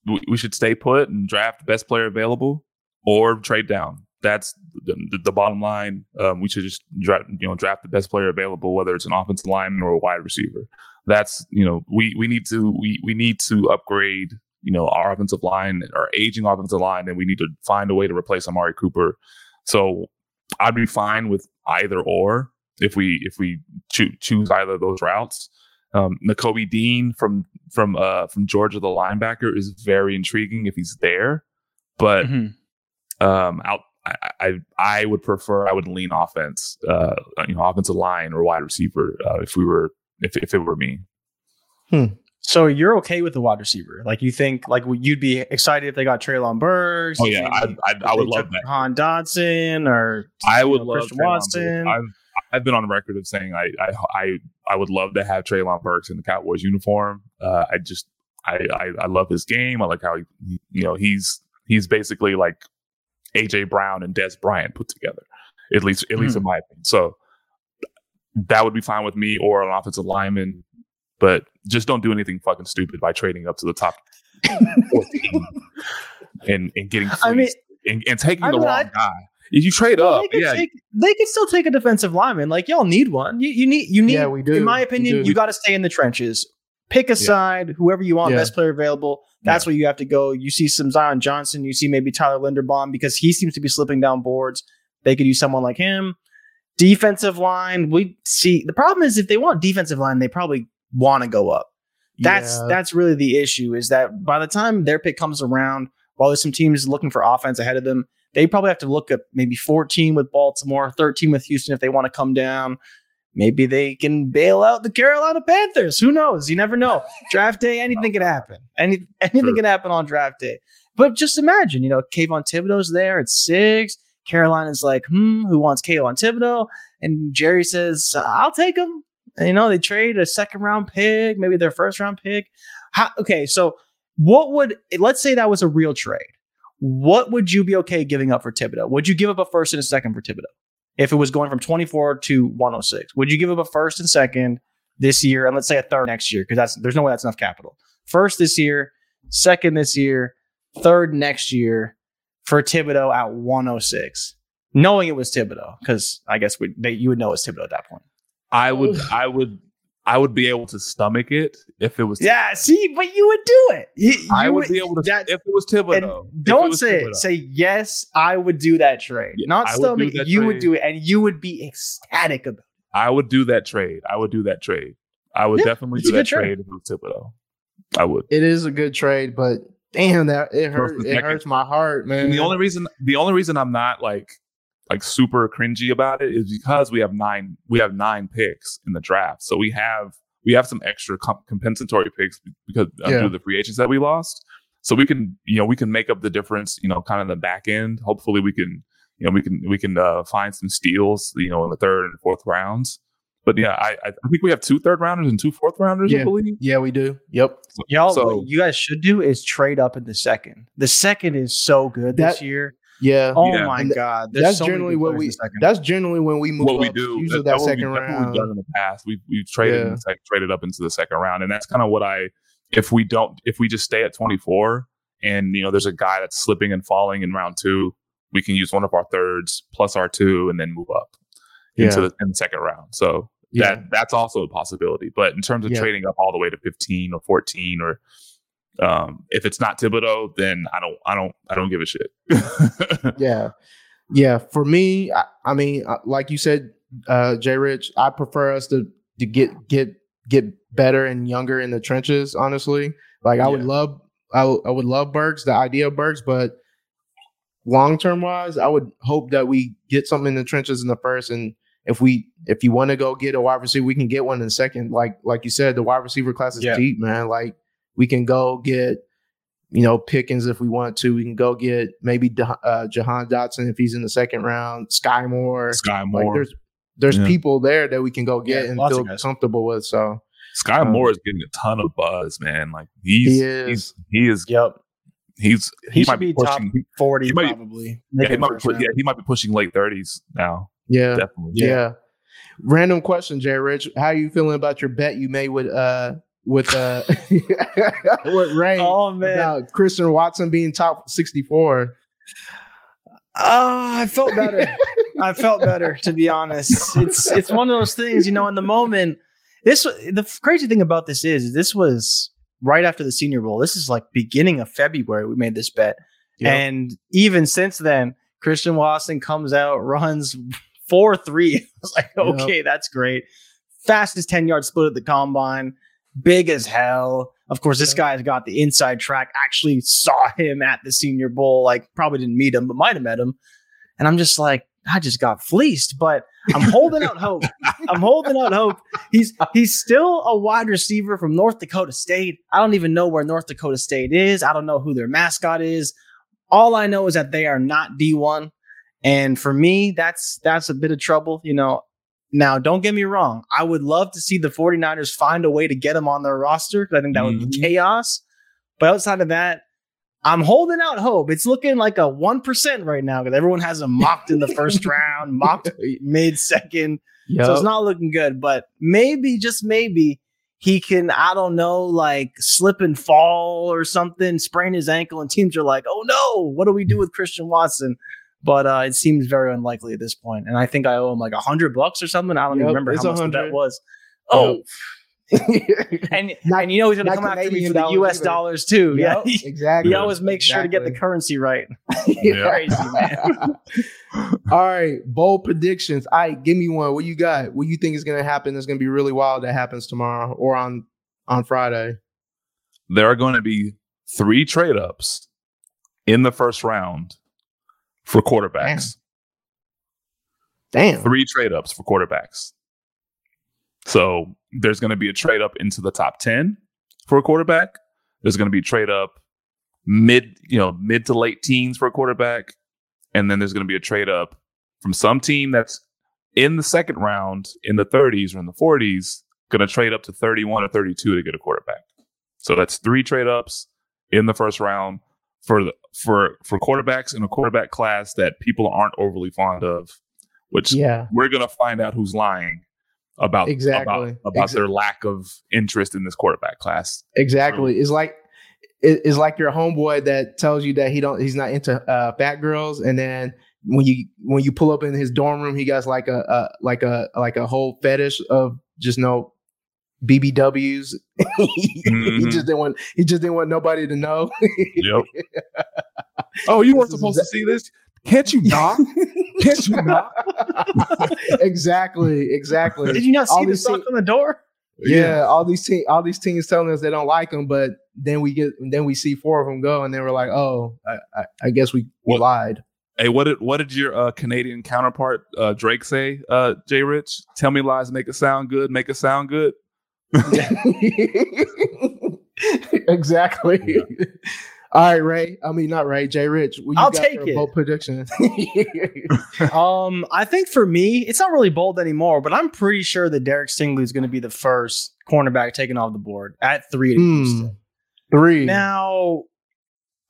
We, we should stay put and draft the best player available, or trade down that's the, the bottom line. Um, we should just draft, you know, draft the best player available, whether it's an offensive lineman or a wide receiver. That's you know, we we need to we we need to upgrade you know our offensive line, our aging offensive line, and we need to find a way to replace Amari Cooper. So I'd be fine with either or if we if we cho- choose either of those routes. Um, Nakobe Dean from from uh, from Georgia, the linebacker, is very intriguing if he's there, but mm-hmm. um, out I, I, would prefer I would lean offense, uh, you know, offensive line or wide receiver uh, if we were if if it were me.
Hmm. So you're okay with the wide receiver? Like you think like you'd be excited if they got Treylon Burks?
Oh yeah, I, I, I would love that.
Han Dotson or
I would know, love Christian Watson. I've I've been on the record of saying I I I, I would love to have Treylon Burks in the Cowboys uniform. Uh, I just I, I I love his game. I like how he you know he's he's basically like AJ Brown and Dez Bryant put together, at least at mm least in hmm. my opinion. So that would be fine with me or an offensive lineman, but just don't do anything fucking stupid by trading up to the top 14 and and getting I mean, and, and taking I the mean, wrong I, guy. If you trade well, up,
they
yeah,
take, they could still take a defensive lineman. Like y'all need one. You, you need you need. Yeah, we do. In my opinion, you got to stay in the trenches. Pick a yeah. side, whoever you want, yeah. best player available. That's yeah. where you have to go. You see some Zion Johnson, you see maybe Tyler Linderbaum because he seems to be slipping down boards. They could use someone like him. Defensive line, we see the problem is if they want defensive line, they probably want to go up. That's yeah. that's really the issue. Is that by the time their pick comes around, while there's some teams looking for offense ahead of them, they probably have to look at maybe 14 with Baltimore, 13 with Houston if they want to come down. Maybe they can bail out the Carolina Panthers. Who knows? You never know. draft day, anything can happen. Any anything sure. can happen on draft day. But just imagine, you know, Kayvon Thibodeaux's there at six. Carolina's like, hmm, who wants Kayvon Thibodeaux? And Jerry says, I'll take him. You know, they trade a second round pick, maybe their first round pick. How, okay, so what would let's say that was a real trade? What would you be okay giving up for Thibodeaux? Would you give up a first and a second for Thibodeaux? if it was going from 24 to 106? Would you give up a first and second this year, and let's say a third next year? Because that's there's no way that's enough capital. First this year, second this year, third next year for Thibodeaux at 106, knowing it was Thibodeaux, because I guess we, they, you would know it's Thibodeaux at that point.
I would, I would I would be able to stomach it if it was.
Yeah, see, but you would do it. You, you
I would, would, be able to that, if it was Thibodeaux.
Don't it say Thibodeaux. it. Say yes. I would do that trade. Yeah, Not stomach. You trade. would do it, and you would be ecstatic about it.
I would do that trade. I would do that trade. I would yeah, definitely do that trade. trade if it was Thibodeaux. I would.
It is a good trade, but damn, that it hurts. It hurts my heart, man.
And the only reason, the only reason I'm not like like super cringy about it is because we have nine we have nine picks in the draft. So we have we have some extra comp- compensatory picks because uh, yeah. due to the free agents that we lost. So we can you know we can make up the difference you know kind of the back end. Hopefully we can you know we can we can uh, find some steals you know in the third and fourth rounds. But yeah, I I think we have two third rounders and two fourth rounders. I believe.
Yeah, we do. Yep.
Y'all,
So-
what you guys should do is trade up in the second. The second is so good this year.
Yeah.
Oh
Yeah.
my god, There's
that's
so
generally
good
what we.
in the second.
That's generally when we move.
what we do.
Usually
That-
that
that's what we-
second round.
we've done in the past. We've we've traded in
Yeah.
the sec, traded up into the second round, and that's kind of what I. If we don't, if we just stay at twenty four, and you know, there's a guy that's slipping and falling in round two, we can use one of our thirds plus our two, and then move up into the in the second round. So
Yeah.
that that's also a possibility. But in terms of
Yeah.
trading up all the way to fifteen or fourteen, or um, if it's not Thibodeaux, then I don't, I don't, I don't give a shit.
yeah yeah for me i, I mean uh, like you said uh jay rich i prefer us to to get get get better and younger in the trenches honestly like i would love I would- I would love Burks, the idea of Burks, but long term wise, I would hope that we get something in the trenches in the first. And if we if you want to go get a wide receiver, we can get one in the second. Like like you said, the wide receiver class is
Yeah.
deep, man. Like we can go get you know Pickens if we want to. We can go get maybe Da- uh, Jahan Dotson if he's in the second round. Skyy Moore.
Sky
Like
Moore,
there's there's
Yeah.
people there that we can go get
Yeah,
and feel comfortable with. So
Sky
um,
Moore is getting a ton of buzz, man. Like he's
he
he's
is.
he is
Yep.
he's
He,
might
should be top
pushing. he-
40
he might-
probably.
Yeah, he might be,
first
pu-
round.
yeah, he might be pushing late thirties now.
Yeah.
Definitely.
Yeah. Random question, Jay Rich. How are you feeling about your bet you made with uh with uh with Ray
Oh man.
about Christian Watson being top 64?
Oh, I felt better. I felt better to be honest. It's it's one of those things, you know, in the moment. This the crazy thing about this is this was right after the Senior Bowl. This is like beginning of February we made this bet. And even since then, Christian Watson comes out, runs 4 3. I was like,
Yep.
okay, that's great. Fastest 10 yard split at the combine, big as hell. Of course, this guy's got the inside track. Actually saw him at the Senior Bowl. Like, probably didn't meet him, but might have met him. And I'm just like, I just got fleeced, but I'm holding out hope. I'm holding out hope. He's he's still a wide receiver from North Dakota State. I don't even know where North Dakota State is. I don't know who their mascot is. All I know is that they are not D1. And for me, that's that's a bit of trouble, you know. Now, don't get me wrong. I would love to see the 49ers find a way to get him on their roster because I think that would be
Mhm.
chaos. But outside of that, I'm holding out hope. It's looking like a 1% right now because everyone has him mocked in the first round, mocked mid second. So it's not looking good, but maybe, just maybe, he can, I don't know, like slip and fall or something, sprain his ankle, and teams are like, oh no, what do we do with Christian Watson? But uh, it seems very unlikely at this point. And I think I owe him like a hundred bucks or something. I don't even remember
it's
how much the bet was. Oh,
Yep.
and,
Not-
and you know he's going to
not
come after me for the US
either.
dollars too. Yeah.
Exactly.
he always makes sure to get the currency right.
Yeah.
Crazy, man.
All right, bold predictions. All right, give me one. What you got? What you think is going to happen? That's going to be really wild. That happens tomorrow or on on Friday.
There are going to be three trade ups in the first round for quarterbacks.
Damn.
Three trade ups for quarterbacks. So there's going to be a trade up into the top 10 for a quarterback. There's going to be trade up mid, you know, mid to late teens for a quarterback. And then there's going to be a trade up from some team that's in the second round in the 30s or in the 40s, going to trade up to 31 or 32 to get a quarterback. So that's three trade ups in the first round for the for for quarterbacks in a quarterback class that people aren't overly fond of, which
Yeah.
we're gonna find out who's lying about
Exactly.
about, about
Exa-
their lack of interest in this quarterback class.
Exactly. It's like it- it's like your homeboy that tells you that he don't he's not into uh, fat girls, and then when you when you pull up in his dorm room, he got like a, a like a like a whole fetish of just no BBWs. he
Mhm.
just didn't want he just didn't want nobody to know.
Yep. oh, you weren't
This is
supposed to see this? Can't you not? Can't you not?
exactly, exactly.
Did you not
All
see the
these
sock on the door?
Yeah, all these te- all these teams telling us they don't like them, but then we get then we see four of them go, and then we're like, oh, I, I, I guess we, we
What-
lied.
Hey, what did what did your uh, Canadian counterpart uh, Drake say? Uh, Jay Rich, tell me lies, make it sound good, make it sound good.
exactly. All right, Ray. I mean, not Ray. Jay Rich.
I'll
got
take it.
Bold prediction.
um, I think for me, it's not really bold anymore, but I'm pretty sure that Derek Stingley is going to be the first cornerback taken off the board at three to
Hmm. Three.
Now,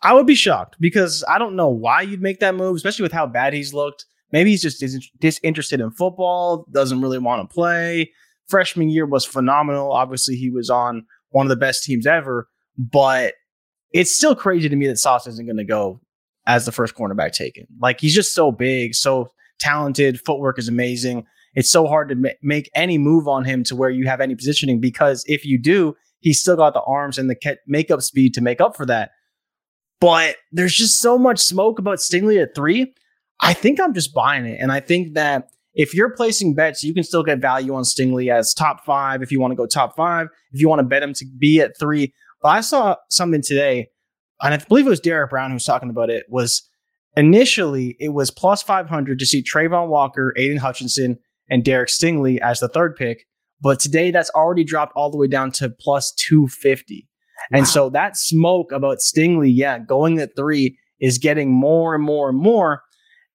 I would be shocked because I don't know why you'd make that move, especially with how bad he's looked. Maybe he's just disinterested in football, doesn't really want to play. Freshman year was phenomenal. Obviously, he was on one of the best teams ever, but it's still crazy to me that Sauce isn't going to go as the first cornerback taken. Like he's just so big, so talented, footwork is amazing. It's so hard to ma- make any move on him to where you have any positioning because if you do, he's still got the arms and the ca- makeup speed to make up for that. But there's just so much smoke about Stingley at three. I think I'm just buying it. And I think that if you're placing bets, you can still get value on Stingley as top five if you want to go top five, if you want to bet him to be at three. But I saw something today, and I believe it was Derek Brown who was talking about it, was initially it was plus 500 to see Travon Walker, Aidan Hutchinson, and Derek Stingley as the third pick. But today that's already dropped all the way down to plus 250. And so that smoke about Stingley, yeah, going at three is getting more and more and more.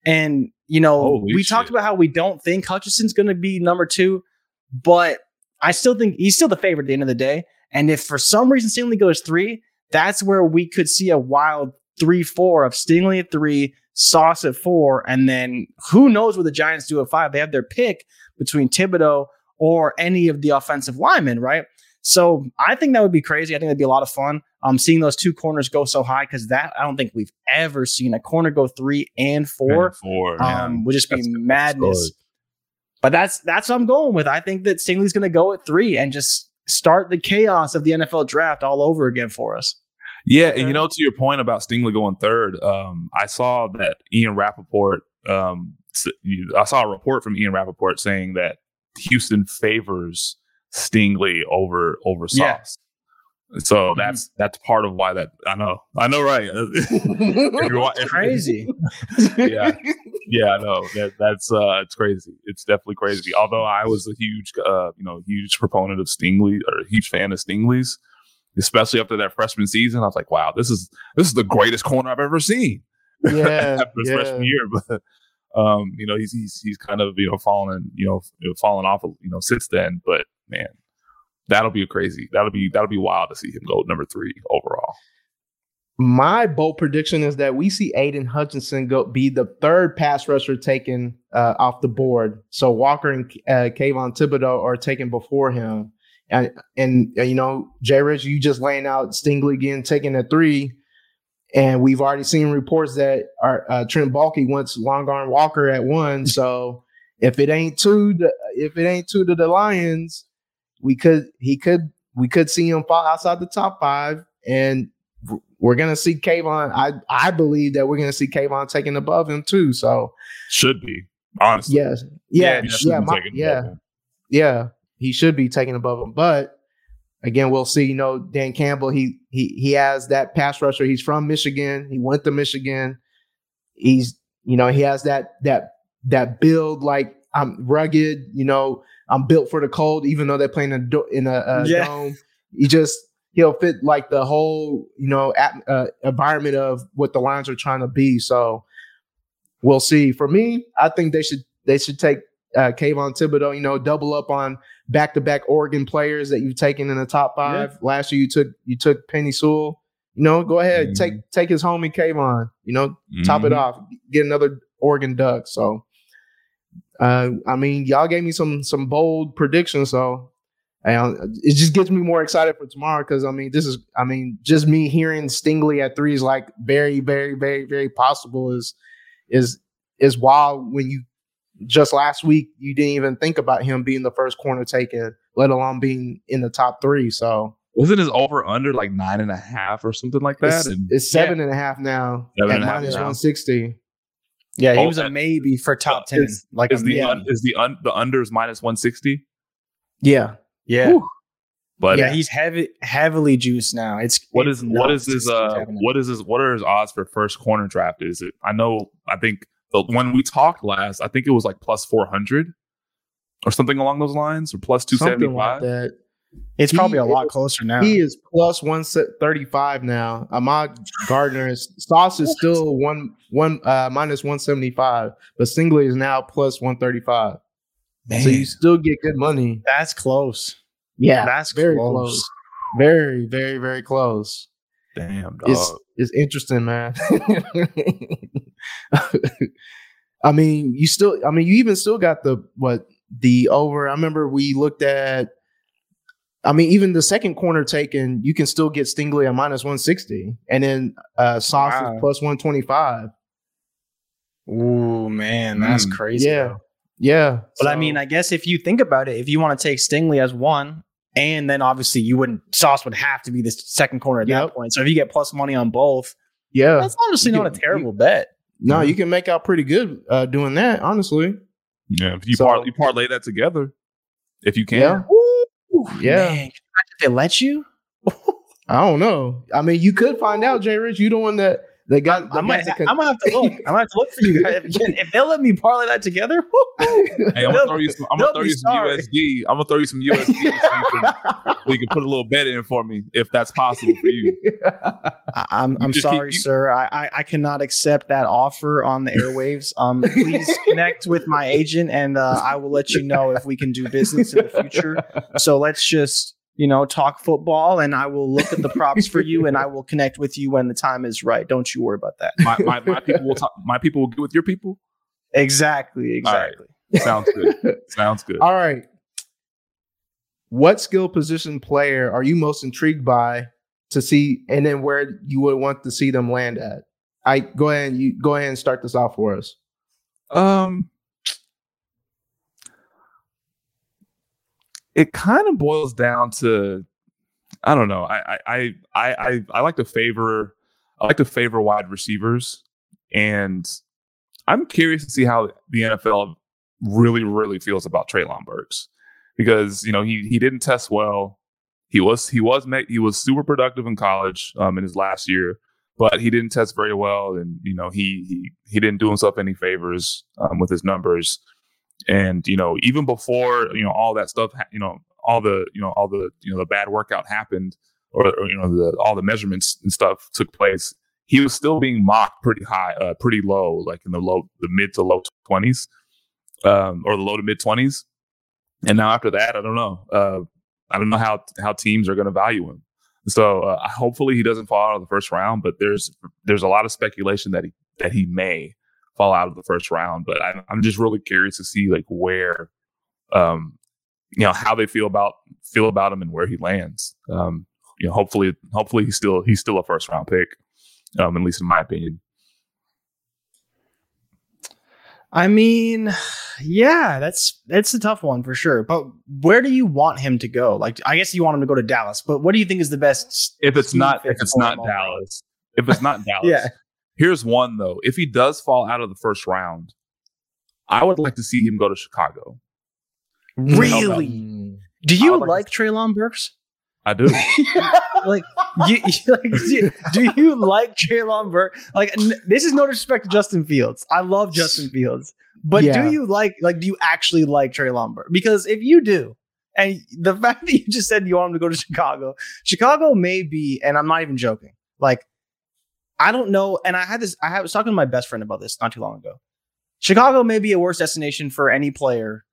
And, you know,
Holy
we
shit.
talked about how we don't think Hutchinson's going to be number two, but I still think he's still the favorite at the end of the day. And if for some reason Stingley goes three, that's where we could see a wild three, four of Stingley at three, Sauce at four, and then who knows what the Giants do at five? They have their pick between Thibodeaux or any of the offensive linemen, right? So I think that would be crazy. I think that'd be a lot of fun. Um, seeing those two corners go so high because that I don't think we've ever seen a corner go three and four.
four.
Um, would just be
That's
madness. But that's that's what I'm going with. I think that Stingley's going to go at three and just start the chaos of the NFL draft all over again for us.
Yeah, and you know, to your point about Stingley going third, um, I saw that Ian Rapoport. Um, I saw a report from Ian Rapoport saying that Houston favors Stingley over over
Yeah.
Sauce. So that's that's part of why that I know I know right. If you're wa- if-
Crazy.
yeah, yeah, I know that that's uh, it's crazy. It's definitely crazy. Although I was a huge, uh, you know, huge proponent of Stingley or a huge fan of Stingley's, especially after that freshman season. I was like, wow, this is this is the greatest corner I've ever seen
yeah,
after his
yeah.
freshman year. But um, you know, he's he's he's kind of you know fallen you know fallen off you know since then. But man, that'll be a crazy. That'll be that'll be wild to see him go number three overall.
My bold prediction is that we see Aidan Hutchinson go be the third pass rusher taken uh, off the board. So Walker and uh, Kayvon Thibodeaux are taken before him. And and uh, you know, Jay Rich, you just laying out Stingley again taking a three. And we've already seen reports that our uh, Trent Baalke wants long arm Walker at one. So if it ain't two, to, if it ain't two to the Lions, we could he could we could see him fall outside the top five, and we're gonna see Kayvon. I I believe that we're gonna see Kayvon taking above him too. So
Should be honestly.
yes, yeah, yeah, yeah, my- yeah, yeah. He should be taking above him, but again, we'll see. You know, Dan Campbell. He he he has that pass rusher. He's from Michigan. He went to Michigan. He's you know he has that that that build like I'm rugged. You know, I'm built for the cold. Even though they're playing in a, do- in a, uh
Yeah.
dome, he just he'll fit like the whole you know at, uh, environment of what the Lions are trying to be. So we'll see. For me, I think they should they should take uh, Kayvon Thibodeaux. You know, double up on back to back Oregon players that you've taken in the top five. Last year you took you took Penei Sewell. You know, go ahead
Mhm.
take take his homie Kayvon. You know, top it
Mhm.
off, get another Oregon Duck. So, uh, I mean, y'all gave me some some bold predictions, so and it just gets me more excited for tomorrow because I mean, this is I mean, just me hearing Stingley at three is like very, very, very, very possible. Is is is wild when you just last week you didn't even think about him being the first corner taken, let alone being in the top three. So
Wasn't his over under like nine and a half or something like that?
it's,
And
it's seven and a half now
Seven
at
and a half
minus one sixty.
Yeah, he
Oh,
was a maybe for top ten.
Is-
like
is the
yeah,
un, is the un, the under is minus one sixty?
Yeah,
yeah,
Whew.
But
yeah. He's heavy, heavily juiced now. It's
what
it's
is what
nuts
is
to
his
what's
uh what is his what are his odds for first corner draft? Is it? I know. I think the when we talked last, I think it was like plus four hundred or something along those lines, or plus two seventy
something like
five.
that.
It's
He
probably a lot
is-
closer now.
He is plus one thirty five now. Ahmad Gardner is Sauce is still one one uh minus one seventy five, but Stingley is now plus one thirty five. So you still get good money.
That's close.
Yeah,
That's
very
close.
close. Very, very, very close.
Damn, dog.
It's it's interesting, man. I mean, you still. I mean, you even still got the what the over. I remember we looked at. I mean, even the second corner taken, you can still get Stingley at minus one sixty, and then uh Sauce
Wow.
is plus one twenty five.
Ooh, man, that's
Mm.
crazy.
Yeah,
though.
yeah.
But I mean, I guess if you think about it, if you want to take Stingley as one, and then obviously you wouldn't Sauce would have to be the second corner at
Yep.
that point. So if you get plus money on both,
yeah.
that's honestly
You
not a
can-
terrible bet.
No, you can make out pretty good uh doing that. Honestly,
yeah, if you
So-
par- you parlay that together, if you can.
Yeah.
Ooh,
Yeah.
man. They let you.
I don't know. I mean, you could find out, Jay Rich. You the one that they got.
I
that
might,
got the
I'm gonna have to look. I'm gonna have to look for you guys. If, if they'll let me parlay that together,
Hey, I'm gonna throw you some. I'm gonna throw you some
sorry.
USD. I'm gonna throw you some USD so you, can, so you can put a little bet in for me if that's possible for you.
I- I'm I'm
just keep-
sorry,
you-
sir. I, I I cannot accept that offer on the airwaves. Um, please connect with my agent, and uh, I will let you know if we can do business in the future. So let's just you know talk football, and I will look at the props for you, and I will connect with you when the time is right. Don't you worry about that.
My, my, my people will talk. My people will get with your people.
Exactly,
All right.
exactly.
Sounds good. Sounds good.
All right. What skill position player are you most intrigued by to see, and then where you would want to see them land at? I go ahead and you go ahead and start this off for us.
Um, it kind of boils down to, I don't know. I, I, I, I, I, like to favor, I like to favor wide receivers, and I'm curious to see how the NFL really, really feels about Treylon Burks because you know he he didn't test well. He was he was ma- he was super productive in college um, in his last year, but he didn't test very well, and you know he he he didn't do himself any favors um, with his numbers. And you know even before you know all that stuff, you know all the you know all the you know the bad workout happened, or, or you know the all the measurements and stuff took place. He was still being mocked pretty high, uh, pretty low, like in the low, the mid to low twenties, um, or the low to mid twenties. And now after that, I don't know. Uh, I don't know how how teams are going to value him. So uh, hopefully he doesn't fall out of the first round. But there's there's a lot of speculation that he that he may fall out of the first round. But I'm, I'm just really curious to see like where, um, you know, how they feel about feel about him and where he lands. Um, you know, hopefully hopefully he's still he's still a first round pick. Um, at least in my opinion.
I mean, yeah, that's that's a tough one for sure. But where do you want him to go? Like, I guess you want him to go to Dallas, but what do you think is the best?
If it's not if it's not? Dallas, if it's not Dallas,
Yeah.
Here's one though: if he does fall out of the first round, I would like to see him go to Chicago.
Really? Do you
like
like Treylon Burks?
I do.
like, you, you- like, do, do you like Treylon Burks? Like, n- this is no disrespect to Justin Fields. I love Justin Fields, but
Yeah.
do you like, like, do you actually like Treylon Burks? Because if you do, and the fact that you just said you want him to go to Chicago, Chicago may be, and I'm not even joking. Like, I don't know. And I had this, I was talking to my best friend about this not too long ago. Chicago may be a worse destination for any player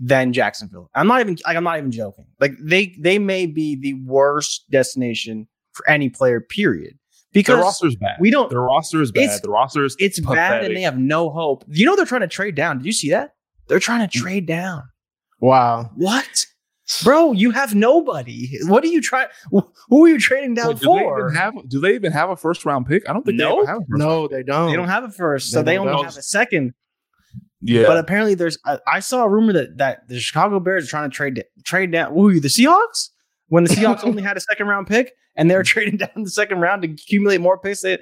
than Jacksonville. I'm not even like I'm not even joking. Like they they may be the worst destination for any player. Period. Because Their
roster's bad.
we don't.
Their roster is bad. The roster is
It's bad, and they have no hope. You know they're trying to trade down. Did you see that? They're trying
Mm.
to trade down.
Wow.
What, bro? You have nobody. What are you trying? Who are you trading down
Wait, do they
for?
even have? Do they even have a first round pick? I don't think
Nope.
they have a first.
No, they don't.
They don't have a first, so
They
they
don't
only
know.
have a second.
Yeah,
But apparently, there's. I, I saw a rumor that that the Chicago Bears are trying to trade trade down. Who the Seahawks? When the Seahawks only had a second round pick, and they're trading down the second round to accumulate more picks. They,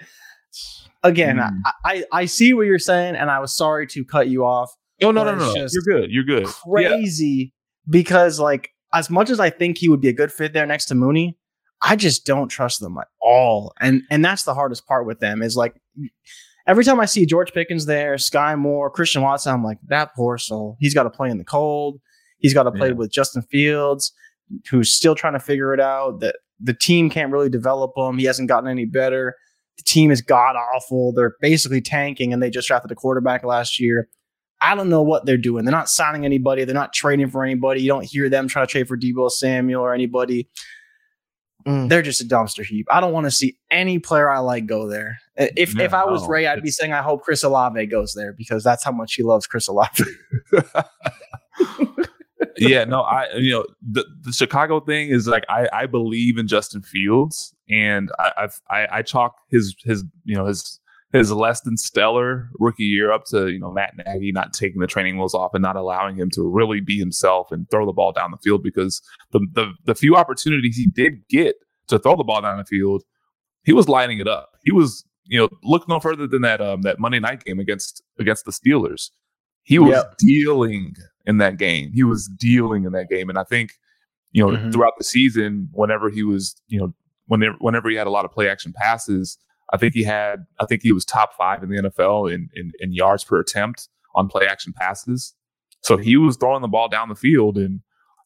again,
Mm.
I, I I see what you're saying, and I was sorry to cut you off.
oh no, no, no, no. You're good. You're good. Yeah.
Because like as much as I think he would be a good fit there next to Mooney, I just don't trust them at all. And and that's the hardest part with them is like every time I see George Pickens there, Skyy Moore, Christian Watson, I'm like, that poor soul. He's got to play in the cold. He's got to play
Yeah.
with Justin Fields. who's still trying to figure it out. That the team can't really develop him. He hasn't gotten any better. The team is god awful. They're basically tanking, and they just drafted a quarterback last year. I don't know what they're doing. They're not signing anybody. They're not trading for anybody. You don't hear them try to trade for Deebo Samuel or anybody.
Mm.
They're just a dumpster heap. I don't want to see any player I like go there. If
Yeah,
if I was
no,
Ray, I'd be saying I hope Chris Olave goes there because that's how much he loves Chris Olave.
yeah, no, I you know the the Chicago thing is like I I believe in Justin Fields, and I I've, I I chalk his his you know his his less than stellar rookie year up to you know Matt Nagy not taking the training wheels off and not allowing him to really be himself and throw the ball down the field because the the the few opportunities he did get to throw the ball down the field, he was lining it up. He was you know look no further than that um that Monday night game against against the Steelers. He was
Yep.
dealing in that game. He was dealing in that game, and I think you know
Mhm.
throughout the season, whenever he was you know whenever whenever he had a lot of play action passes, I think he had I think he was top five in the NFL in in, in yards per attempt on play action passes. So he was throwing the ball down the field, and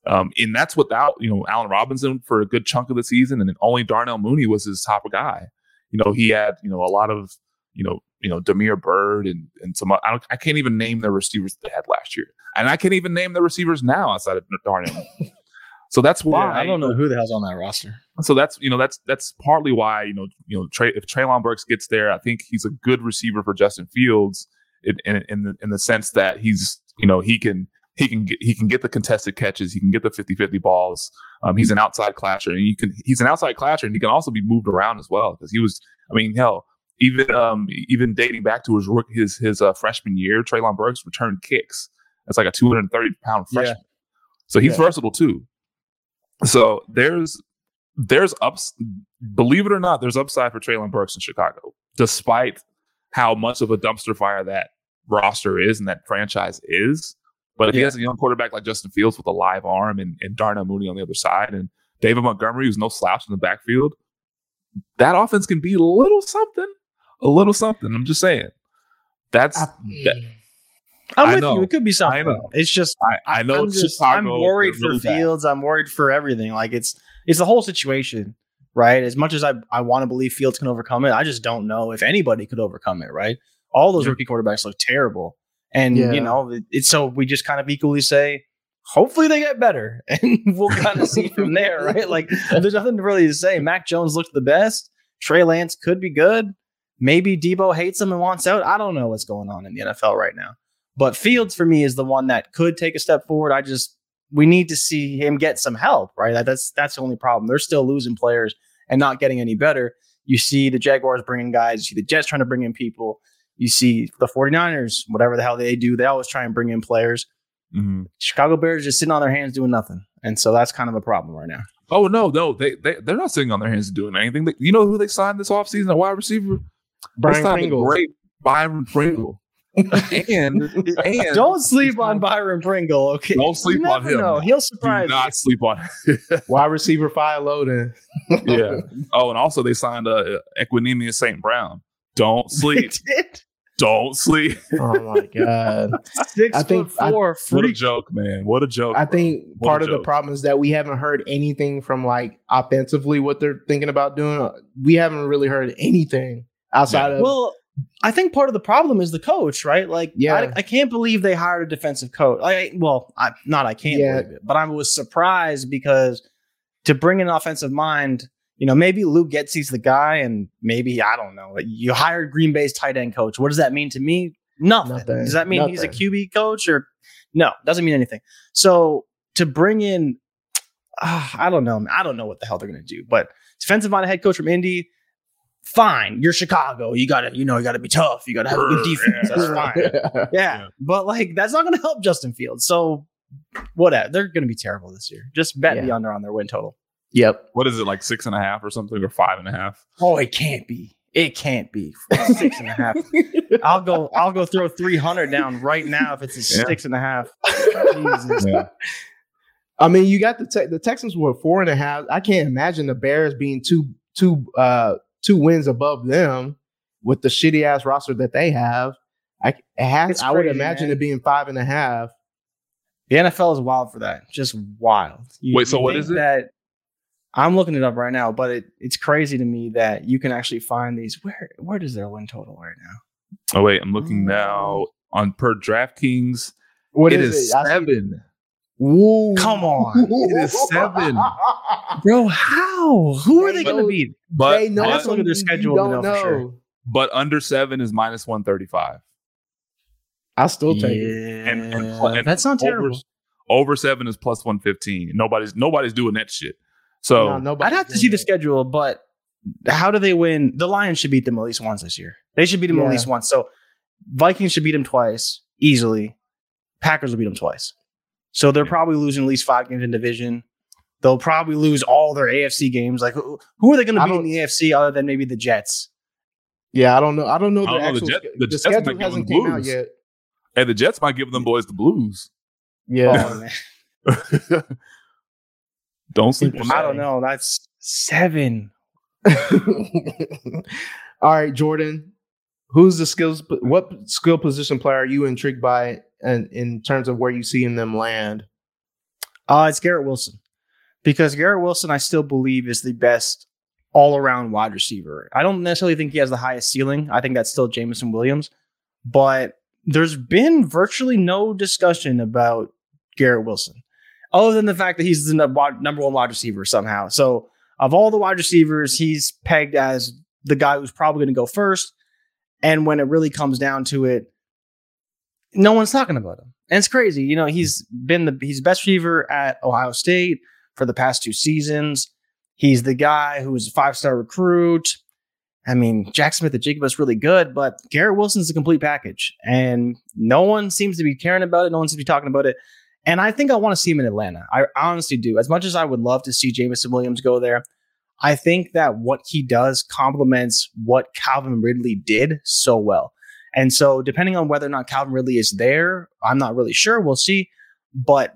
um, and that's without you know Allen Robinson for a good chunk of the season, and only Darnell Mooney was his top guy. You know he had you know a lot of you know you know Damiere Byrd and and some I, I can't even name the receivers they had last year, and I can't even name the receivers now outside of Darnell. So that's why
I don't know who the hell's on that roster.
so that's you know that's that's partly why you know you know Trey, if Treylon Burks gets there, I think he's a good receiver for Justin Fields in in, in the in the sense that he's you know he can he can get he can get the contested catches, he can get the 50-50 balls. Um, he's an outside clasher, and you can he's an outside clasher, and he can also be moved around as well because he was I mean hell even um even dating back to his his his uh, freshman year, Treylon Burks returned kicks. That's like a 230 pound
Yeah.
freshman, so he's
Yeah.
versatile too. So there's there's ups believe it or not, there's upside for Treylon Burks in Chicago, despite how much of a dumpster fire that roster is and that franchise is. But if he has a young quarterback like Justin Fields with a live arm and, and Darnell Mooney on the other side and David Montgomery, who's no slouch in the backfield, that offense can be a little something. A little something. I'm just saying. That's that,
I'm
I
with
know.
you. It could be something.
I know.
It's just
I, I know
I'm just
Chicago.
I'm worried for
really bad.
Fields. I'm worried for everything. Like it's it's the whole situation, right? As much as I I want to believe Fields can overcome it, I just don't know if anybody could overcome it, right? All those rookie quarterbacks look terrible, and
Yeah.
you know it- it's so we just kind of equally say. Hopefully they get better, and we'll kind of see from there, right? Like, there's nothing really to say. Mac Jones looked the best. Trey Lance could be good. Maybe Deebo hates him and wants out. I don't know what's going on in the NFL right now. But Fields for me is the one that could take a step forward. I just we need to see him get some help, right? That- That's that's the only problem. They're still losing players and not getting any better. You see the Jaguars bringing guys, you see the Jets trying to bring in people. You see the 49ers, whatever the hell they do, they always try and bring in players.
Mhm.
Chicago Bears just sitting on their hands doing nothing. And so that's kind of a problem right now.
Oh no, no, they they they're not sitting on their hands doing anything. They, you know who they signed this offseason? A wide receiver. They
Brian Pringle.
Great Byron Pringle. And and
Don't sleep on Byron Pringle, okay?
Don't sleep
You
on him.
know. He'll
do
surprise
not sleep on.
Wide receiver Fire Loden.
yeah. Oh, and also they signed uh, Equanimeous St. Brown. Don't
you.
sleep.
Did.
Don't sleep.
Oh my god.
Six
I think-
foot four,
What a joke, man. What a joke.
I think
What a
part of the problem is that we haven't heard anything from like offensively what they're thinking about doing. We haven't really heard anything outside of
Well, I think part of the problem is the coach, right? Like,
Yeah.
I, I can't believe they hired a defensive coach. I, well, I, not I can't
Yeah.
believe it, but I was surprised because to bring in an offensive mind, you know, maybe Luke Getsy's the guy, and maybe I don't know. You hired Green Bay's tight end coach. What does that mean to me? Nothing.
Nothing.
Does that mean he's a QB coach or no? Doesn't mean anything. So to bring in, ah, I don't know. I don't know what the hell they're going to do. But defensive minded head coach from Indy, fine. You're Chicago. You got to, you know, you got to be tough. You got to have a good defense. That's fine. Yeah.
Yeah.
But like, that's not going to help Justin Fields. So whatever. They're going to be terrible this year. Just bet the under on their win total.
Yep.
what is it like six and a half or something or five and a half?
Oh, it can't be. It can't be six and a half. I'll go. I'll go throw three hundred down right now if it's a
Yeah.
six and a half. Jesus.
Yeah.
I mean, you got the te- the Texans were four and a half. I can't imagine the Bears being two two uh two wins above them with the shitty ass roster that they have. I it has,
It's
I would
crazy,
imagine
man.
it being five and a half.
The NFL is wild for that. Just wild. You-
Wait, so
you
what
think
it?
That I'm looking it up right now, but it, it's crazy to me that you can actually find these. Where where does their win total right now?
Oh wait, I'm looking mm. now on per DraftKings.
What
it
is
is
it? I
seven.
Ooh.
Come on.
It is seven.
Bro, how? Who are they
They
going to
know-
beat?
But
they know
I have to look at their schedule
you
to
don't
know for sure.
but under seven is minus one thirty five.
I'll still take it.
And, and, and
that's not
over,
terrible.
Over seven is plus one fifteen. Nobody's nobody's doing that shit. So
No,
I'd have to
doing
see the schedule, but how do they win? The Lions should beat them at least once this year. They should beat them
Yeah.
at least once. So Vikings should beat them twice easily. Packers will beat them twice. So they're probably losing at least five games in division. They'll probably lose all their AFC games. Like who, who are they going to
I
beat in the AFC other than maybe the Jets?
Yeah, I don't know. I don't know
I
the
don't know, the. Jet- the
the
Jets
schedule
might give
hasn't
them
came out yet.
and the Jets might give them boys the blues.
Yeah.
Oh.
Don't sleep
I don't know. That's seven.
All right, Jordan. Who's the skills? What skill position player are you intrigued by, and in terms of where you see them land?
Uh, it's Garrett Wilson. Because Garrett Wilson, I still believe, is the best all around wide receiver. I don't necessarily think he has the highest ceiling. I think that's still Jameson Williams. But there's been virtually no discussion about Garrett Wilson, other than the fact that he's the number one wide receiver somehow. So, of all the wide receivers, he's pegged as the guy who's probably going to go first. And when it really comes down to it, no one's talking about him. And it's crazy. You know, he's been the he's best receiver at Ohio State for the past two seasons. He's the guy who was a five-star recruit. I mean, Jaxon Smith-Njigba is really good, but Garrett Wilson's a complete package. And no one seems to be caring about it. No one seems to be talking about it. And I think I want to see him in Atlanta. I honestly do. As much as I would love to see Jameson Williams go there, I think that what he does complements what Calvin Ridley did so well. And so, depending on whether or not Calvin Ridley is there, I'm not really sure. We'll see. But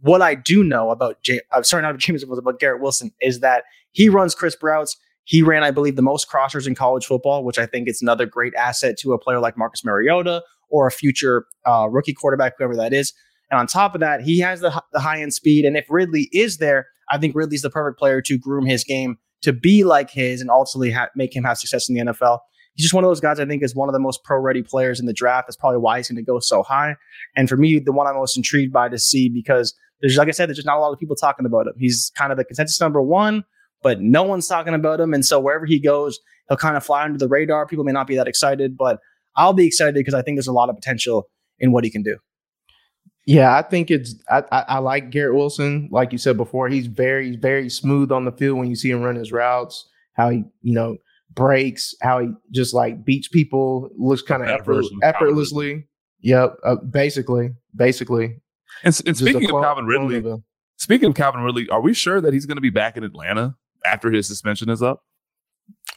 what I do know about, J- I'm sorry, not about James Wilson, about Garrett Wilson is that he runs crisp routes. He ran, I believe, the most crossers in college football, which I think is another great asset to a player like Marcus Mariota or a future uh, rookie quarterback, whoever that is. And on top of that, he has the, the high end speed. And if Ridley is there, I think Ridley's the perfect player to groom his game to be like his and ultimately ha- make him have success in the NFL. He's just one of those guys I think is one of the most pro ready players in the draft. That's probably why he's going to go so high. And for me, the one I'm most intrigued by to see because there's, like I said, there's just not a lot of people talking about him. He's kind of the consensus number one, but no one's talking about him. And so wherever he goes, he'll kind of fly under the radar. People may not be that excited, but I'll be excited because I think there's a lot of potential in what he can do.
Yeah, I think it's I, I, I like Garrett Wilson. Like you said before, he's very very smooth on the field when you see him run his routes. How he you know breaks, how he just like beats people, looks kind of
That
effort,
Calvin
effortlessly. Yep, uh, basically, basically.
And, and
Just a
speaking of
clone-
Calvin Ridley,
of a-
speaking of Calvin Ridley, are we sure that he's going to be back in Atlanta after his suspension is up?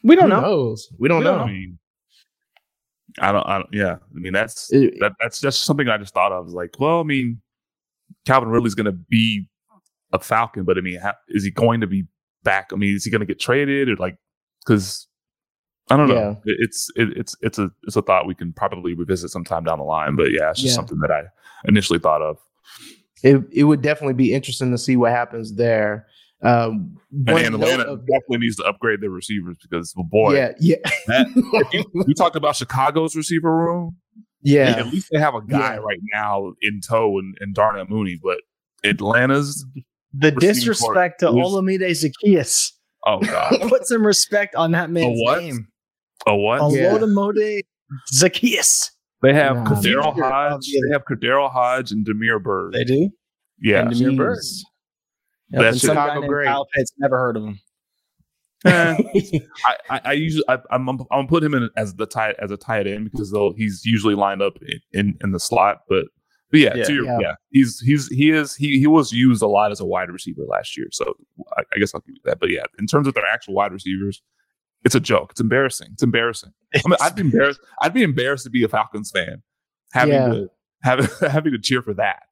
We don't
who
know.
knows? We don't
We don't
know.
I mean, I don't. I don't. Yeah, I mean that's
It-
that, that's just something I just thought of. Like, well, I mean, Calvin Ridley's going to be a Falcon, but I mean, ha- is he going to be back? I mean, is he going to get traded or like? Because I don't know.
Yeah.
It- It's it, it's it's a it's a thought we can probably revisit sometime down the line. But yeah, it's just
Yeah.
something that I initially thought of.
it it would definitely be interesting to see what happens there. Um,
And,
one
and Atlanta
of-
definitely needs to upgrade their receivers because, well, boy,
yeah, yeah,
that- we talked about Chicago's receiver room.
yeah.
At least they have a guy
Yeah.
right now in tow and, and Darnell Mooney, but Atlanta's
The
Receiving
disrespect to
court. Who's-
Olamide Zaccheaus.
oh god,
Put some respect on that man's
what?
name.
a what?
Yeah.
Olamide Zaccheaus.
They have
Nah.
KhaDarel
Hodge.
the-
They have KhaDarel Hodge and Damiere Byrd.
They do.
yeah,
And Damiere Byrd.
Jeez.
Yep,
That's
and some guy
Chicago
named
great.
Kyle Pitts. Never heard of him.
Eh, I, I, I usually I, I'm I'm put him in as the tight as a tight end because though he's usually lined up in, in, in the slot, but but yeah,
Yeah.
to your,
Yeah.
yeah. he's he's he is he he was used a lot as a wide receiver last year, so I, I guess I'll give you that. But yeah, in terms of their actual wide receivers, it's a joke. It's embarrassing. It's embarrassing. I mean, I'd be embarrassed. I'd be embarrassed to be a Falcons fan, having
Yeah.
to having having to cheer for that.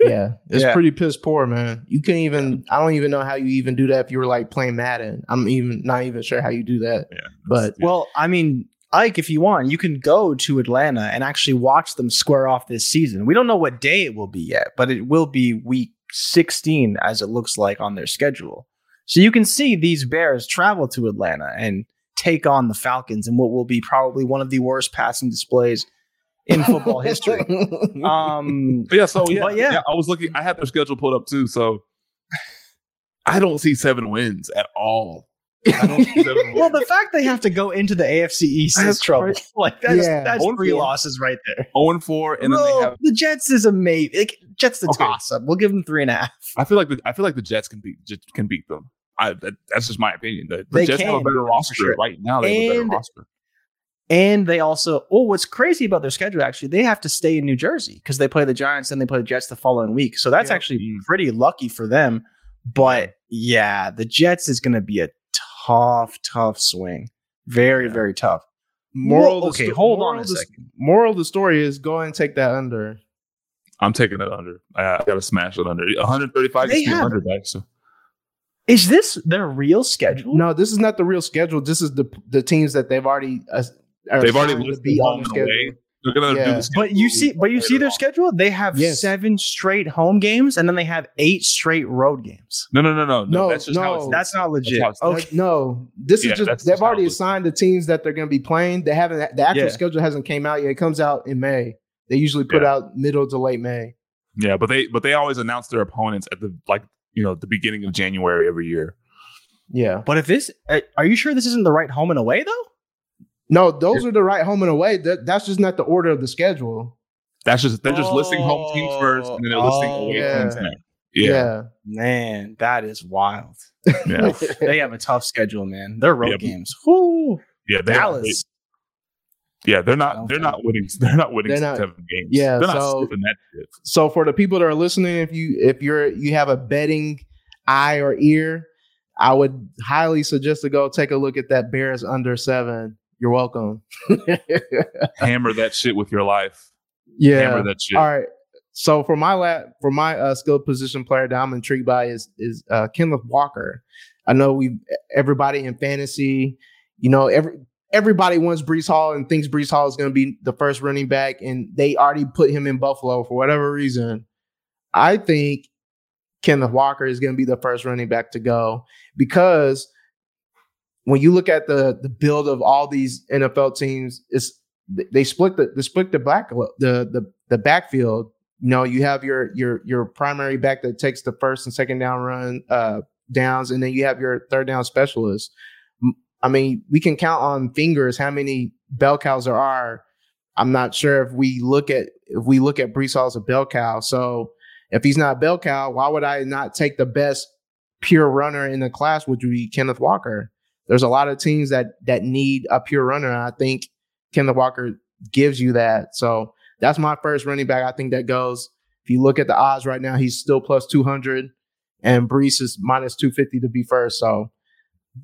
Yeah, it's
Yeah.
pretty piss poor, man. You can't even. I don't even know how you even do that if you were like playing Madden. I'm even not even sure how you do that.
Yeah,
But
Well, I mean, Ike, if you want, you can go to Atlanta and actually watch them square off this season. We don't know what day it will be yet, but it will be week 16 as it looks like on their schedule. So you can see these Bears travel to Atlanta and take on the Falcons in what will be probably one of the worst passing displays in football history. Um,
But yeah, so yeah,
But yeah.
I was looking. I had their schedule pulled up too. So I don't see seven wins at all. I don't see seven wins.
well, the fact they have to go into the AFC East is trouble.
crazy.
Like that's
Yeah.
that's
Own
three
four.
losses right there.
0 and 4, and then they have.
the Jets is amazing. Like, Jets the
Okay.
toss up. We'll give them three and a half.
I feel like the I feel like the Jets can beat can beat them. I that, that's just my opinion. The, the
They
Jets have a better roster
sure.
right now. They have a better roster.
And they also, oh, what's crazy about their schedule actually, they have to stay in New Jersey because they play the Giants and they play the Jets the following week. So that's
Yeah.
actually
Mm.
pretty lucky for them. But yeah, the Jets is going to be a tough, tough swing. Very,
Yeah.
very tough.
Moral
Well,
of the
okay,
sto-
hold
moral
on a
the-
second.
Moral of the story is go and take that under.
I'm taking it under. I, I got to smash it under. 135
They
gets me
have-
under back. So
Is this their real schedule?
No, this is not the real schedule. This is the the teams that they've already uh, are
they've already
assigned
listed
be on
home
the
and away. They're gonna do this.
But you see, but you see their schedule. They have
Yes.
seven straight home games, and then they have eight straight road games.
No, no, no, no, no.
No,
That's just how it's.
That's not legit.
how it's-
okay.
No, this
Yeah,
is just they've
just
already assigned the teams that they're going to be playing. They haven't the actual
Yeah.
schedule hasn't came out yet. It comes out in May. They usually put
Yeah.
out middle to late May.
Yeah, but they but they always announce their opponents at the like you know the beginning of January every year.
Yeah.
But if this, uh, are you sure this isn't the right home and away though?
No, those are the right home and away. That, that's just not the order of the schedule.
That's just they're just listing home teams oh, first, and then they're listing
Oh,
away
yeah.
teams next. Yeah,
Man, that is wild.
yeah,
They have a tough schedule, man. Their road
Yeah,
games. Whoo.
yeah. They,
Dallas.
they- yeah, they're not. They're not winning. They're not winning
They're not-
seven games.
yeah,
they're not
so-
that shit.
So for the people that are listening, if you if you're you have a betting eye or ear, I would highly suggest to go take a look at that Bears under seven. You're welcome.
Hammer that shit with your life.
yeah.
Hammer that shit.
All right. So for my la- for my uh, skilled position player that I'm intrigued by is is uh, Kenneth Walker. I know we everybody in fantasy, you know, every everybody wants Breece Hall and thinks Breece Hall is going to be the first running back, and they already put him in Buffalo for whatever reason. I think Kenneth Walker is going to be the first running back to go because when you look at the the build of all these NFL teams, it's they split the they split the back the the the backfield. You know, you have your your your primary back that takes the first and second down run uh, downs, and then you have your third down specialist. I mean, we can count on fingers how many bell cows there are. I'm not sure if we look at if we look at Breece Hall as a bell cow. So if he's not a bell cow, why would I not take the best pure runner in the class, which would be Kenneth Walker? There's a lot of teams that that need a pure runner. And I think Kenneth Walker gives you that. So that's my first running back. I think that goes. If you look at the odds right now, he's still plus 200, and Breece is minus 250 to be first. So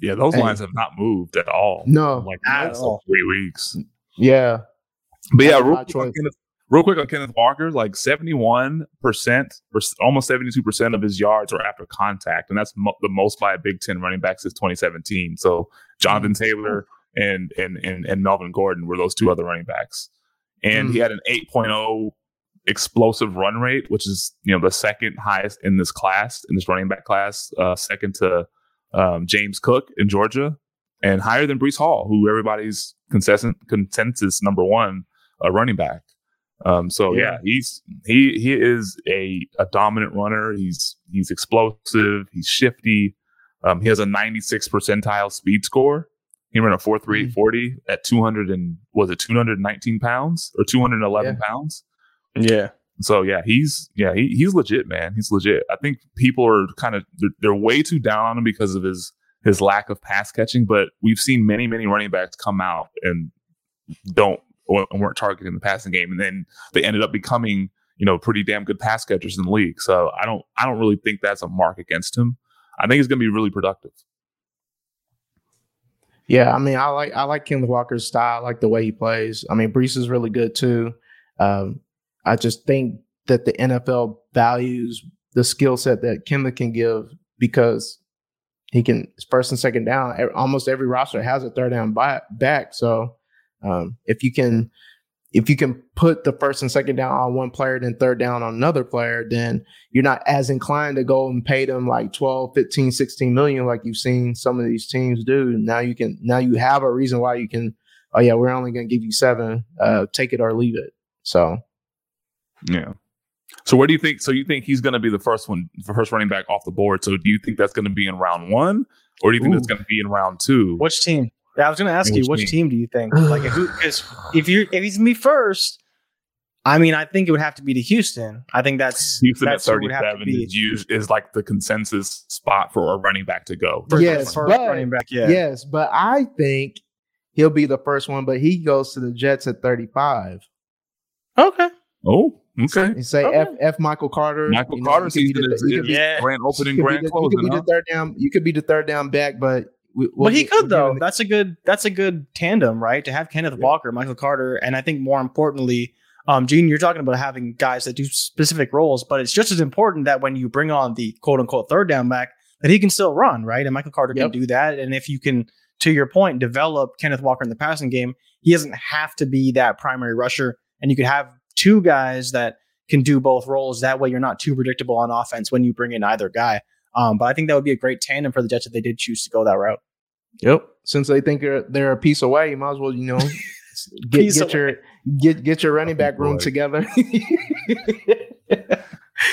Yeah, those
Hey.
lines have not moved at all.
no,
like
At all.
three weeks.
yeah,
But yeah,
That's
real
my
quick, on
choice.
Kenneth, real quick on Kenneth Walker, like seventy-one percent, or almost seventy-two percent of his yards are after contact, and that's mo- the most by a Big Ten running back since 2017. So Jonathan. Taylor and and and and Melvin Gordon were those two other running backs, and
Mm.
he had an 8.0 explosive run rate, which is you know the second highest in this class in this running back class, uh, second to um, James Cook in Georgia, and higher than Breece Hall, who everybody's consensus consensus number one uh, running back. Um, so yeah.
Yeah.
he's he he is a, a dominant runner. He's he's explosive. He's shifty. Um, he has a 96 percentile speed score. He ran a 4.3 40 at 200 and was it 219 pounds or 211
Yeah.
pounds.
Yeah.
So yeah, he's yeah he, he's legit, man. He's legit. I think people are kind of they're, they're way too down on him because of his his lack of pass catching. But we've seen many many running backs come out and don't or weren't targeting the passing game, and then they ended up becoming you know pretty damn good pass catchers in the league. So I don't I don't really think that's a mark against him. I think he's going to be really productive.
yeah. I mean, I like I like Kenneth Walker's style. I like the way he plays. I mean, Breece is really good too. Um, I just think that the NFL values the skill set that Kenneth can give because he can first and second down. Almost every roster has a third down back so Um, if you can, if you can put the first and second down on one player, then third down on another player, then you're not as inclined to go and pay them like 12, 15, 16 million like you've seen some of these teams do. Now you can, now you have a reason why you can, oh yeah, we're only going to give you seven, uh, take it or leave it. So,
yeah. So where do you think? So you think he's going to be the first one, the first running back off the board? So do you think that's going to be in round one, or do you think
Ooh.
that's going to be in round two?
Which team? Yeah, I was going to ask
And
you,
which
which
team?
team do you think? Like, if, who- 'cause if you if he's me first, I mean, I think it would have to be to Houston. I think that's
Houston
that's who it would have to
thirty-seven is used is like the consensus spot for a running back to go.
For-
Yes,
for
but-
running back. Yeah,
yes, but I think he'll be the first one, but he goes to the Jets at 35.
Okay.
Oh, okay.
And say
Okay.
F F Michael Carter.
Michael
you know,
Carter's
you could be
season
the-
is,
you
is
be-
Yeah.
grand opening,
you
grand closing.
You could be
huh?
the third down. You could be the third down back, but we, we'll
but he
get-
could
we'll
though. That's a good. That's a good tandem, right? To have Kenneth
Yeah.
Walker, Michael Carter, and I think more importantly, um, Gene, you're talking about having guys that do specific roles, but it's just as important that when you bring on the quote unquote third down back, that he can still run, right? And Michael Carter
Yep.
can do that. And if you can, to your point, develop Kenneth Walker in the passing game, he doesn't have to be that primary rusher, and you could have two guys that can do both roles. That way, you're not too predictable on offense when you bring in either guy. Um, but I think that would be a great tandem for the Jets if they did choose to go that route.
Yep. Since they think they're, they're a piece away, you might as well, you know, get,
Piece
get your get get your running back room together.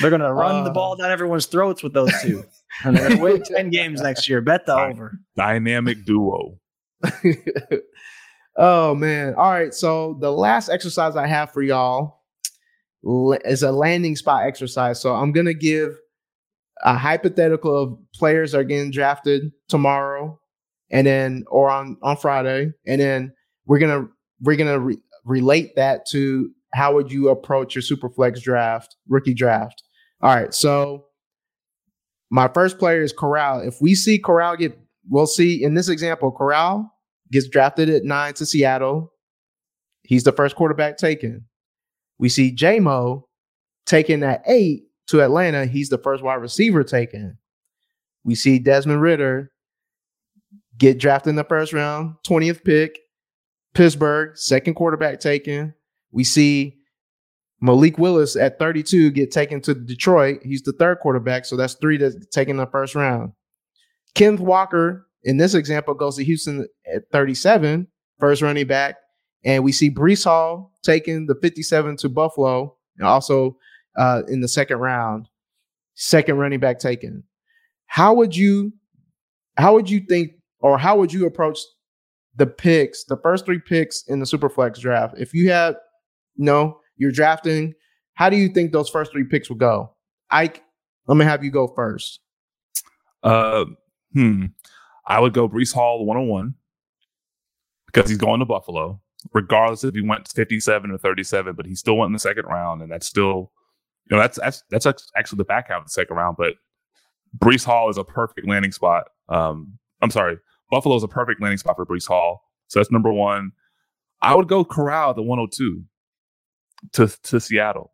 They're going to run the
Uh,
ball down everyone's throats with those two. and they're going to win 10 games next year. Bet the over.
Dynamic duo.
oh man. All right. So the last exercise I have for y'all is a landing spot exercise. So I'm gonna give a hypothetical of players are getting drafted tomorrow, and then or on on Friday, and then we're gonna we're gonna re- relate that to how would you approach your superflex draft, rookie draft. All right. So my first player is Corral. If we see Corral get, we'll see in this example, Corral gets drafted at nine to Seattle. He's the first quarterback taken. We see JMO taken at eight to Atlanta. He's the first wide receiver taken. We see Desmond Ridder get drafted in the first round, 20th pick. Pittsburgh, second quarterback taken. We see Malik Willis at 32 get taken to Detroit. He's the third quarterback, so that's three that's taken in the first round. Kenneth Walker, in this example, goes to Houston at 37, first running back. And we see Breece Hall taking the 57 to Buffalo, and also uh, in the second round, second running back taken. How would you, how would you think, or how would you approach the picks, the first three picks in the Superflex draft? If you had, you know, you're drafting, how do you think those first three picks will go? Ike, let me have you go first.
Uh, hmm. I would go Breece Hall 101 because he's going to Buffalo, regardless if he went 57 or 37, but he still went in the second round. And that's still, you know, that's, that's, that's actually the back half of the second round. But Breece Hall is a perfect landing spot. Um, I'm sorry, Buffalo is a perfect landing spot for Breece Hall. So that's number one. I would go Corral at the 102 to, to Seattle.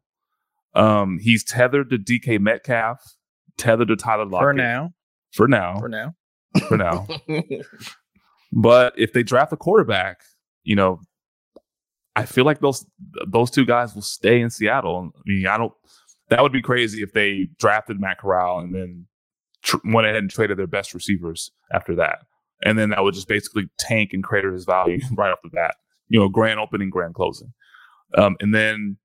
Um, he's tethered to DK Metcalf, tethered to Tyler Lockett
For now.
For now,
For now.
for now. But if they draft a quarterback, you know, I feel like those those two guys will stay in Seattle. I mean, I don't. That would be crazy if they drafted Matt Corral and then tr- went ahead and traded their best receivers after that, and then that would just basically tank and crater his value right off the bat. You know, grand opening, grand closing, um, and then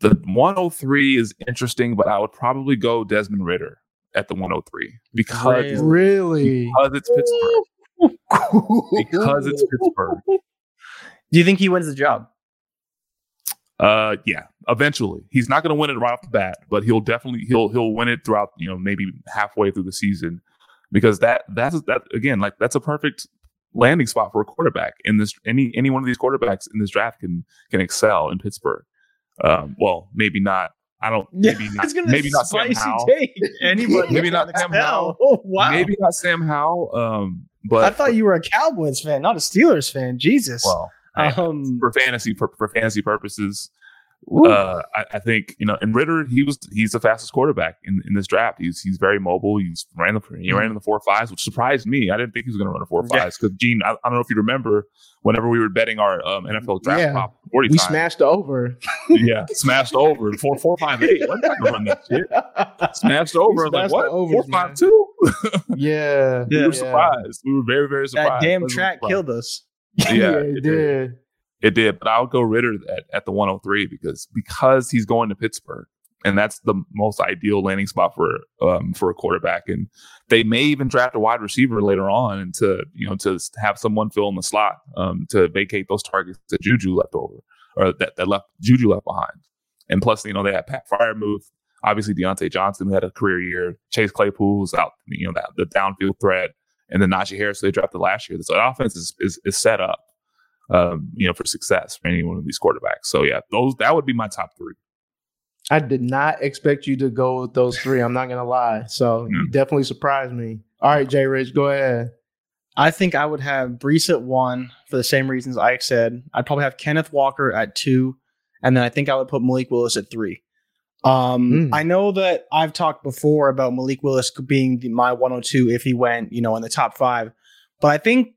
the 103 is interesting, but I would probably go Desmond Ridder at the 103 because
Really?
really?
because it's Pittsburgh. Because it's Pittsburgh.
Do you think he wins the job?
Uh, yeah. Eventually, he's not going to win it right off the bat, but he'll definitely he'll he'll win it throughout. You know, maybe halfway through the season, because that that's that again like that's a perfect landing spot for a quarterback in this any any one of these quarterbacks in this draft can can excel in Pittsburgh. Um, well, maybe not. I don't. Maybe not. Maybe not Sam Howell.
take. Anybody
Maybe not Sam. Howell.
Oh, wow.
Maybe not Sam Howell. Um, but
I thought you were a Cowboys fan, not a Steelers fan. Jesus.
well,
um,
for fantasy for, for fantasy purposes, Uh, I, I, think you know, and Ridder, he was he's the fastest quarterback in, in this draft. He's he's very mobile. He's ran the he ran in the four fives, which surprised me. I didn't think he was going to run a four fives because Gene, I, I, don't know if you remember whenever we were betting our um, NFL draft yeah. prop,
we times, smashed over.
yeah, smashed over four four five eight. I'm not gonna run that shit. Smashed over. Like what? Overs, four five two.
yeah,
we were yeah. surprised. We were very very surprised.
That damn track killed us.
Yeah, yeah it, it did. It did, but I'll go Ridder at, at the 103 because because he's going to Pittsburgh, and that's the most ideal landing spot for um, for a quarterback. And they may even draft a wide receiver later on, and to you know to have someone fill in the slot um, to vacate those targets that Juju left over or that, that left Juju left behind. And plus, you know, they had Pat move obviously Diontae Johnson who had a career year, Chase Claypool's out, you know, that the downfield threat, and then Najee Harris they drafted last year. So the offense is, is, is set up um, you know, for success for any one of these quarterbacks. So yeah, those that would be my top three.
I did not expect you to go with those three. I'm not gonna lie. So you definitely surprised me. All right, Jay Rich, go ahead.
I think I would have Breece at one for the same reasons I said. I'd probably have Kenneth Walker at two, and then I think I would put Malik Willis at three. Um, mm. I know that I've talked before about Malik Willis being the, my 102 if he went, you know, in the top five, but I think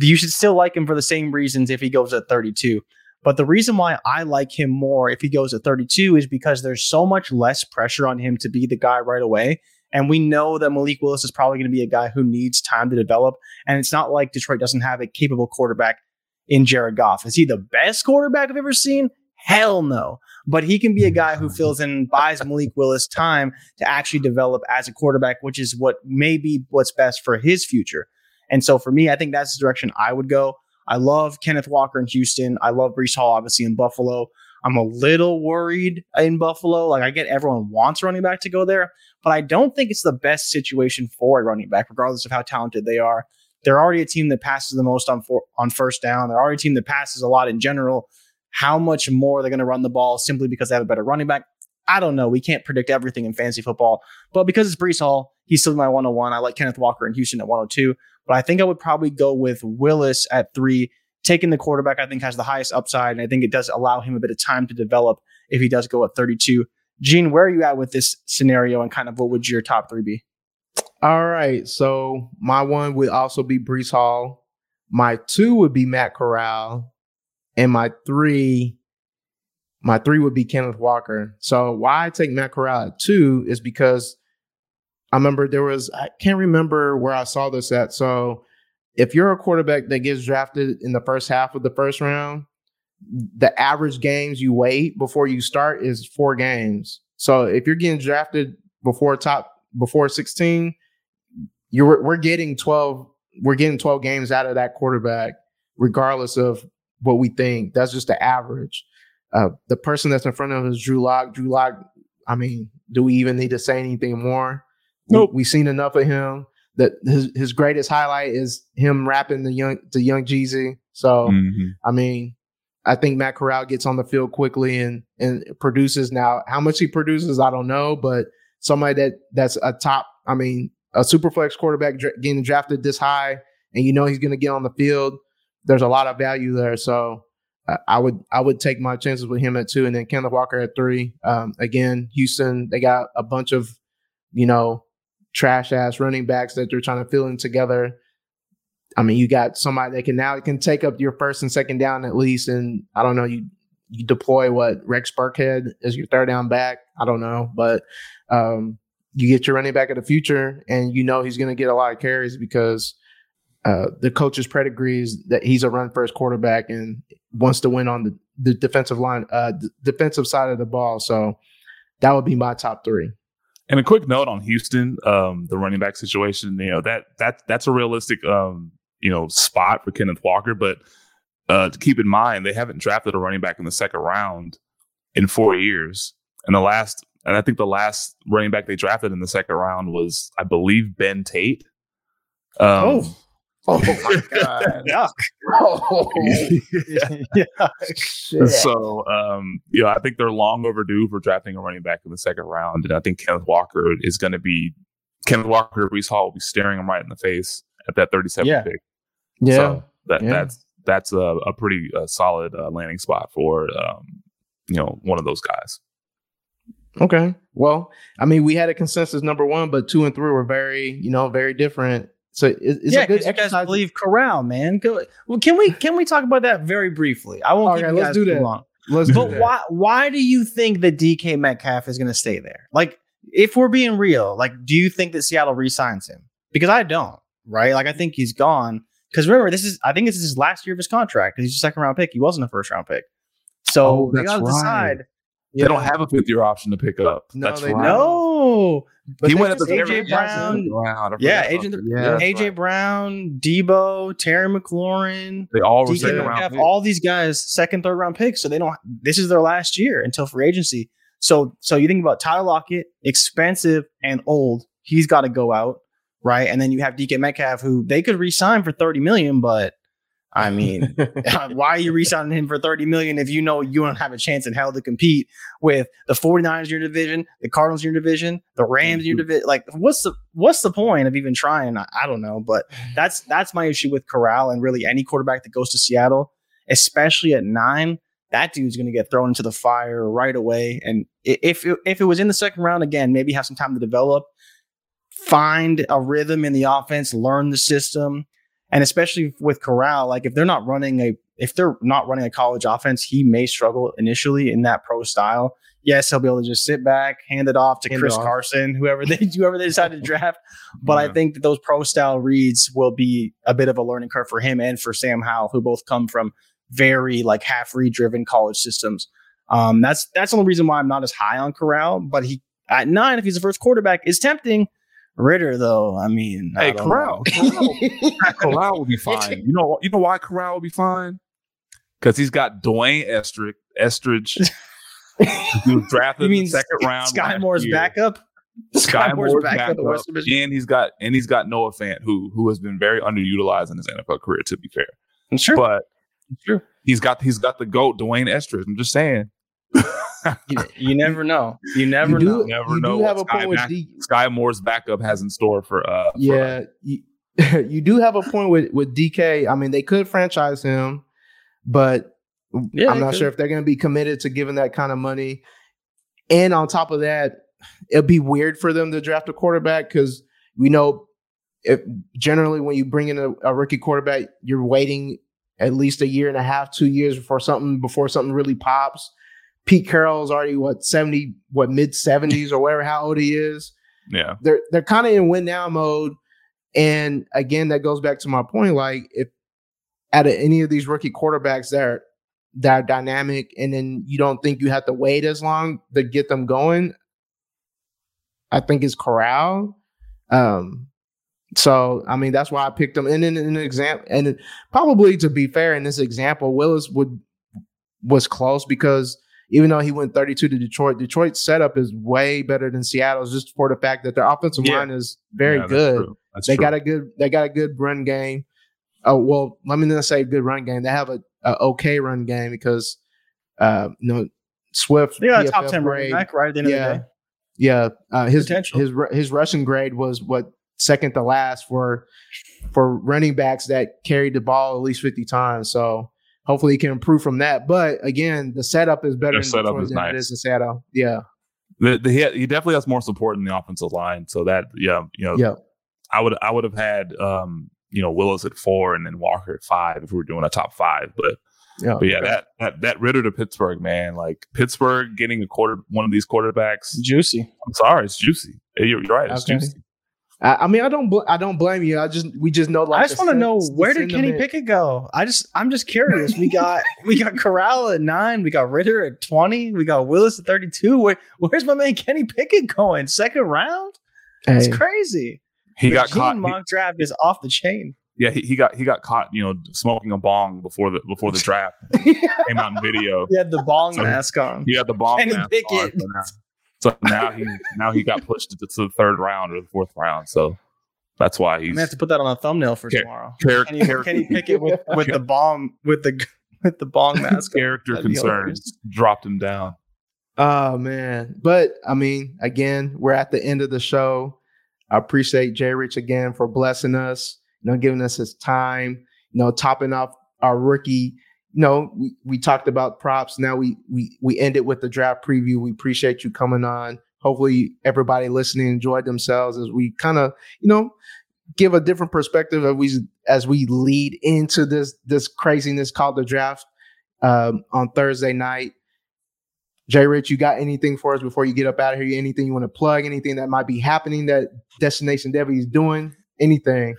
you should still like him for the same reasons if he goes at 32. But the reason why I like him more if he goes at 32 is because there's so much less pressure on him to be the guy right away. And we know that Malik Willis is probably going to be a guy who needs time to develop. And it's not like Detroit doesn't have a capable quarterback in Jared Goff. Is he the best quarterback I've ever seen? Hell no. But he can be a guy who mm-hmm. fills in and buys Malik Willis time to actually develop as a quarterback, which is what may be what's best for his future. And so for me, I think that's the direction I would go. I love Kenneth Walker in Houston. I love Breece Hall, obviously, in Buffalo. I'm a little worried in Buffalo. Like I get everyone wants running back to go there, but I don't think it's the best situation for a running back, regardless of how talented they are. They're already a team that passes the most on for, on first down. They're already a team that passes a lot in general. How much more they're going to run the ball simply because they have a better running back? I don't know. We can't predict everything in fantasy football, but because it's Breece Hall, he's still my 101. I like Kenneth Walker in Houston at 102. But I think I would probably go with Willis at three. Taking the quarterback, I think, has the highest upside. And I think it does allow him a bit of time to develop if he does go at 32. Gene, where are you at with this scenario and kind of what would your top three be?
All right. So my one would also be Breece Hall. My two would be Matt Corral. And my three, my three would be Kenneth Walker. So why I take Matt Corral at two is because I remember there was I can't remember where I saw this at. So if you're a quarterback that gets drafted in the first half of the first round, the average games you wait before you start is four games. So if you're getting drafted before top before 16, you're we're getting 12 we're getting 12 games out of that quarterback regardless of what we think. That's just the average. Uh, the person that's in front of us Drew Lock. Drew Lock, I mean, do we even need to say anything more? Nope. We, have seen enough of him. That his his greatest highlight is him rapping the young the young Jeezy. So mm-hmm. I mean, I think Matt Corral gets on the field quickly and and produces. Now, how much he produces, I don't know, but somebody that that's a top. I mean, a super flex quarterback dra- getting drafted this high, and you know he's going to get on the field. There's a lot of value there. So I would I would take my chances with him at two, and then Kenneth Walker at three. Um, again, Houston they got a bunch of you know trash ass running backs that they're trying to fill in together. I mean, you got somebody that can now can take up your first and second down at least, and I don't know you you deploy what Rex Burkhead as your third down back. I don't know, but um, you get your running back of the future, and you know he's going to get a lot of carries because uh, the coach's pedigree is that he's a run first quarterback and wants to win on the, the defensive line, uh, the defensive side of the ball. So that would be my top three.
And a quick note on Houston, um, the running back situation. You know that that that's a realistic, um, you know, spot for Kenneth Walker. But uh, to keep in mind, they haven't drafted a running back in the second round in four years. And the last, and I think the last running back they drafted in the second round was, I believe, Ben Tate. Um, oh. Oh my god! Yuck! Oh, yeah. So, um, you know, I think they're long overdue for drafting a running back in the second round, and I think Kenneth Walker is going to be Kenneth Walker. Breece Hall will be staring him right in the face at that 37
yeah.
pick.
Yeah,
so that yeah. that's that's a, a pretty uh, solid uh, landing spot for um, you know one of those guys.
Okay. Well, I mean, we had a consensus number one, but two and three were very, you know, very different. So it- it's
yeah,
a good
you guys
exercise.
believe Corral, man. Go, well, can we can we talk about that very briefly? I won't.
Okay,
keep you
let's
guys
do
too
that.
long.
Let's do
But why why do you think that DK Metcalf is going to stay there? Like, if we're being real, like, do you think that Seattle re-signs him? Because I don't, right? Like, I think he's gone. Because remember, this is I think this is his last year of his contract because he's a second round pick. He wasn't a first round pick, so
Oh,
they got to
right.
decide.
They don't have a fifth year option to pick up.
No,
That's
they
right.
No,
But
he went at the
AJ Brown-
end round.
Yeah, Agent
Yeah.
AJ
Right.
Brown, Deebo, Terry McLaurin,
They all were
DK
second round
Metcalf, all these guys second, third round picks. So they don't. This is their last year until free agency. So so you think about Tyler Lockett, expensive and old. He's got to go out, right? And then you have DK Metcalf, who they could re-sign for thirty million, but I mean, why are you re-signing him for 30 million if you know you don't have a chance in hell to compete with the 49ers in your division, the Cardinals in your division, the Rams in your mm-hmm. division? Like, what's the what's the point of even trying? I, I don't know, but mm-hmm. that's that's my issue with Corral and really any quarterback that goes to Seattle, especially at nine. That dude's going to get thrown into the fire right away. And if it, if it was in the second round again, maybe have some time to develop, find a rhythm in the offense, learn the system, and especially with Corral, like if they're not running a if they're not running a college offense, he may struggle initially in that pro style. Yes, he'll be able to just sit back, hand it off to
Hand
Chris
off.
Carson, whoever they whoever they decide to draft. But I think that those pro style reads will be a bit of a learning curve for him and for Sam Howell, who both come from very like half read driven college systems. Um, that's that's the only reason why I'm not as high on Corral. But he at nine, if he's the first quarterback, is tempting. Ridder, though, I mean, I
Hey,
don't
Corral. Corral, Corral will be fine. You know, you know why Corral will be fine? Because he's got Dwayne Eskridge. Eskridge. Was drafted
You
in the
mean
second round. Skyy
Moore's
year.
backup?
Skyy
Moore's
Moore's
backup
backup, and he's got and he's got Noah Fant, who who has been very underutilized in his NFL career. To be fair,
true.
but
true.
he's got he's got the goat Dwayne Eskridge. I'm just saying.
You, you never know. You never
you do,
know.
Never
you
know
do have a
what Sky
point with
Mac-
D,
Skyy Moore's backup has in store for uh for,
yeah, you, you do have a point with with DK. I mean, they could franchise him, but
Yeah,
I'm not
could.
sure if they're going to be committed to giving that kind of money. And on top of that, it'd be weird for them to draft a quarterback because we know if generally when you bring in a, a rookie quarterback, you're waiting at least a year and a half, two years before something before something really pops. Pete Carroll's already what 70, what mid 70s or whatever how old he is
yeah.
they're they're kind of in win now mode. And again, that goes back to my point. Like if out of any of these rookie quarterbacks that are that are dynamic, and then you don't think you have to wait as long to get them going, I think it's Corral. Um, so I mean that's why I picked him. And in an example, and probably to be fair, in this example, Willis would was close because even though he went 32 to Detroit, Detroit's setup is way better than Seattle's just for the fact that their offensive
Yeah.
line is very
Yeah, that's
good.
true. That's
They
true.
got a good they got a good run game. Oh well, let me not say good run game. They have a, a okay run game because uh you know Swift
They got a top
PFF
10 running back right at the end
Yeah.
of the day.
yeah, uh, his
Potential.
his his rushing grade was what second to last for for running backs that carried the ball at least fifty times. So hopefully he can improve from that. But again, the setup is better
Their
in
setup
Detroit
is
than
nice.
is in Seattle. Yeah,
The, the, he, he definitely has more support in the offensive line. So that yeah, you know,
yeah,
I would I would have had um, you know, Willis at four and then Walker at five if we were doing a top five. But
yeah.
but yeah, that that that Ridder to Pittsburgh, man, like Pittsburgh getting a quarter one of these quarterbacks.
Juicy.
I'm sorry, it's juicy. You're, you're right, it's
Okay.
juicy.
I, I mean, I don't bl- I don't blame you. I just we just know like
I just want to know where did Kenny
sentiment-
Pickett go? I just I'm just curious. We got we got Corral at nine, we got Ridder at 20, we got Willis at 32. Where, where's my man Kenny Pickett going? Second round? It's
Hey.
crazy.
He
The
got
Gene
caught. he-
mock draft is off the chain.
yeah, he, he got he got caught, you know, smoking a bong before the before the draft came out in video.
He had the bong
So-
mask on.
He had the bong.
Kenny
mask
Pickett.
on, So now, he now he got pushed to, to the third round or the fourth round. So that's why he's
gonna have to put that on a thumbnail for
Okay.
tomorrow.
char-
Kenny,
char-
Kenny Pickett with, with the bomb with the with the bong mask.
character
That'd be hilarious.
concerns dropped him down.
Oh man. But I mean, again, we're at the end of the show. I appreciate Jay Rich again for blessing us, you know, giving us his time, you know, topping off our rookie you know, we, we talked about props. Now we we we ended with the draft preview. We appreciate you coming on. Hopefully, everybody listening enjoyed themselves as we kind of, you know, give a different perspective as we as we lead into this this craziness called the draft um, on Thursday night. Jay Rich, you got anything for us before you get up out of here? Anything you want to plug? Anything that might be happening that Destination Devy is doing? Anything?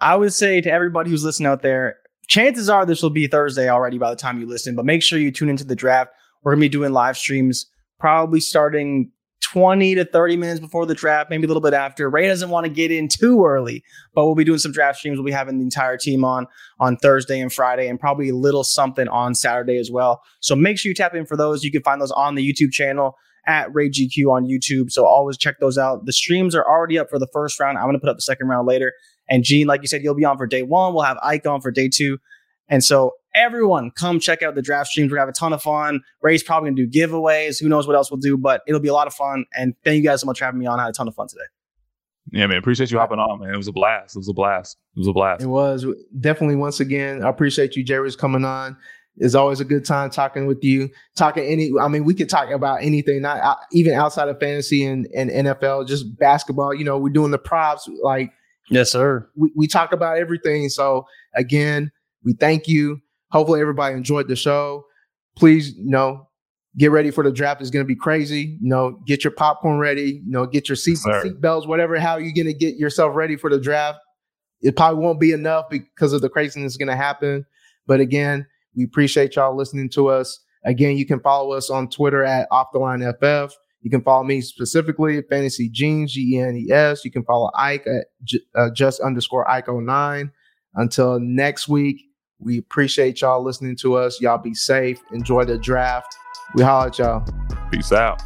I would say to everybody who's listening out there, chances are this will be Thursday already by the time you listen, but make sure you tune into the draft. We're going to be doing live streams probably starting 20 to 30 minutes before the draft, maybe a little bit after. Ray doesn't want to get in too early, but we'll be doing some draft streams. We'll be having the entire team on on Thursday and Friday, and probably a little something on Saturday as well. So make sure you tap in for those. You can find those on the YouTube channel at Ray GQ on YouTube. So always check those out. The streams are already up for the first round. I'm going to put up the second round later. And Gene, like you said, you'll be on for day one. We'll have Ike on for day two. And so everyone come check out the draft streams. We're gonna have a ton of fun. Ray's probably gonna do giveaways. Who knows what else we'll do, but it'll be a lot of fun. And thank you guys so much for having me on. I had a ton of fun today.
Yeah, man. Appreciate you hopping on, man. It was a blast. It was a blast. It was a blast.
It was definitely once again. I appreciate you, Jerry's coming on. It's always a good time talking with you. Talking any, I mean, we could talk about anything, not uh, even outside of fantasy and, and NFL, just basketball. You know, we're doing the props. Like,
yes, sir.
We, we talk about everything. So again, we thank you. Hopefully, everybody enjoyed the show. Please, you know, get ready for the draft. It's going to be crazy. You know, get your popcorn ready. You know, get your seat, seat belts, whatever. How you going to get yourself ready for the draft? It probably won't be enough because of the craziness going to happen. But again, we appreciate y'all listening to us. Again, you can follow us on Twitter at Off the Line FF. You can follow me specifically at Fantasy Genes, G E N E S. You can follow Ike at j- uh, just underscore Ike 09. Until next week, we appreciate y'all listening to us. Y'all be safe. Enjoy the draft. We holler at y'all.
Peace out.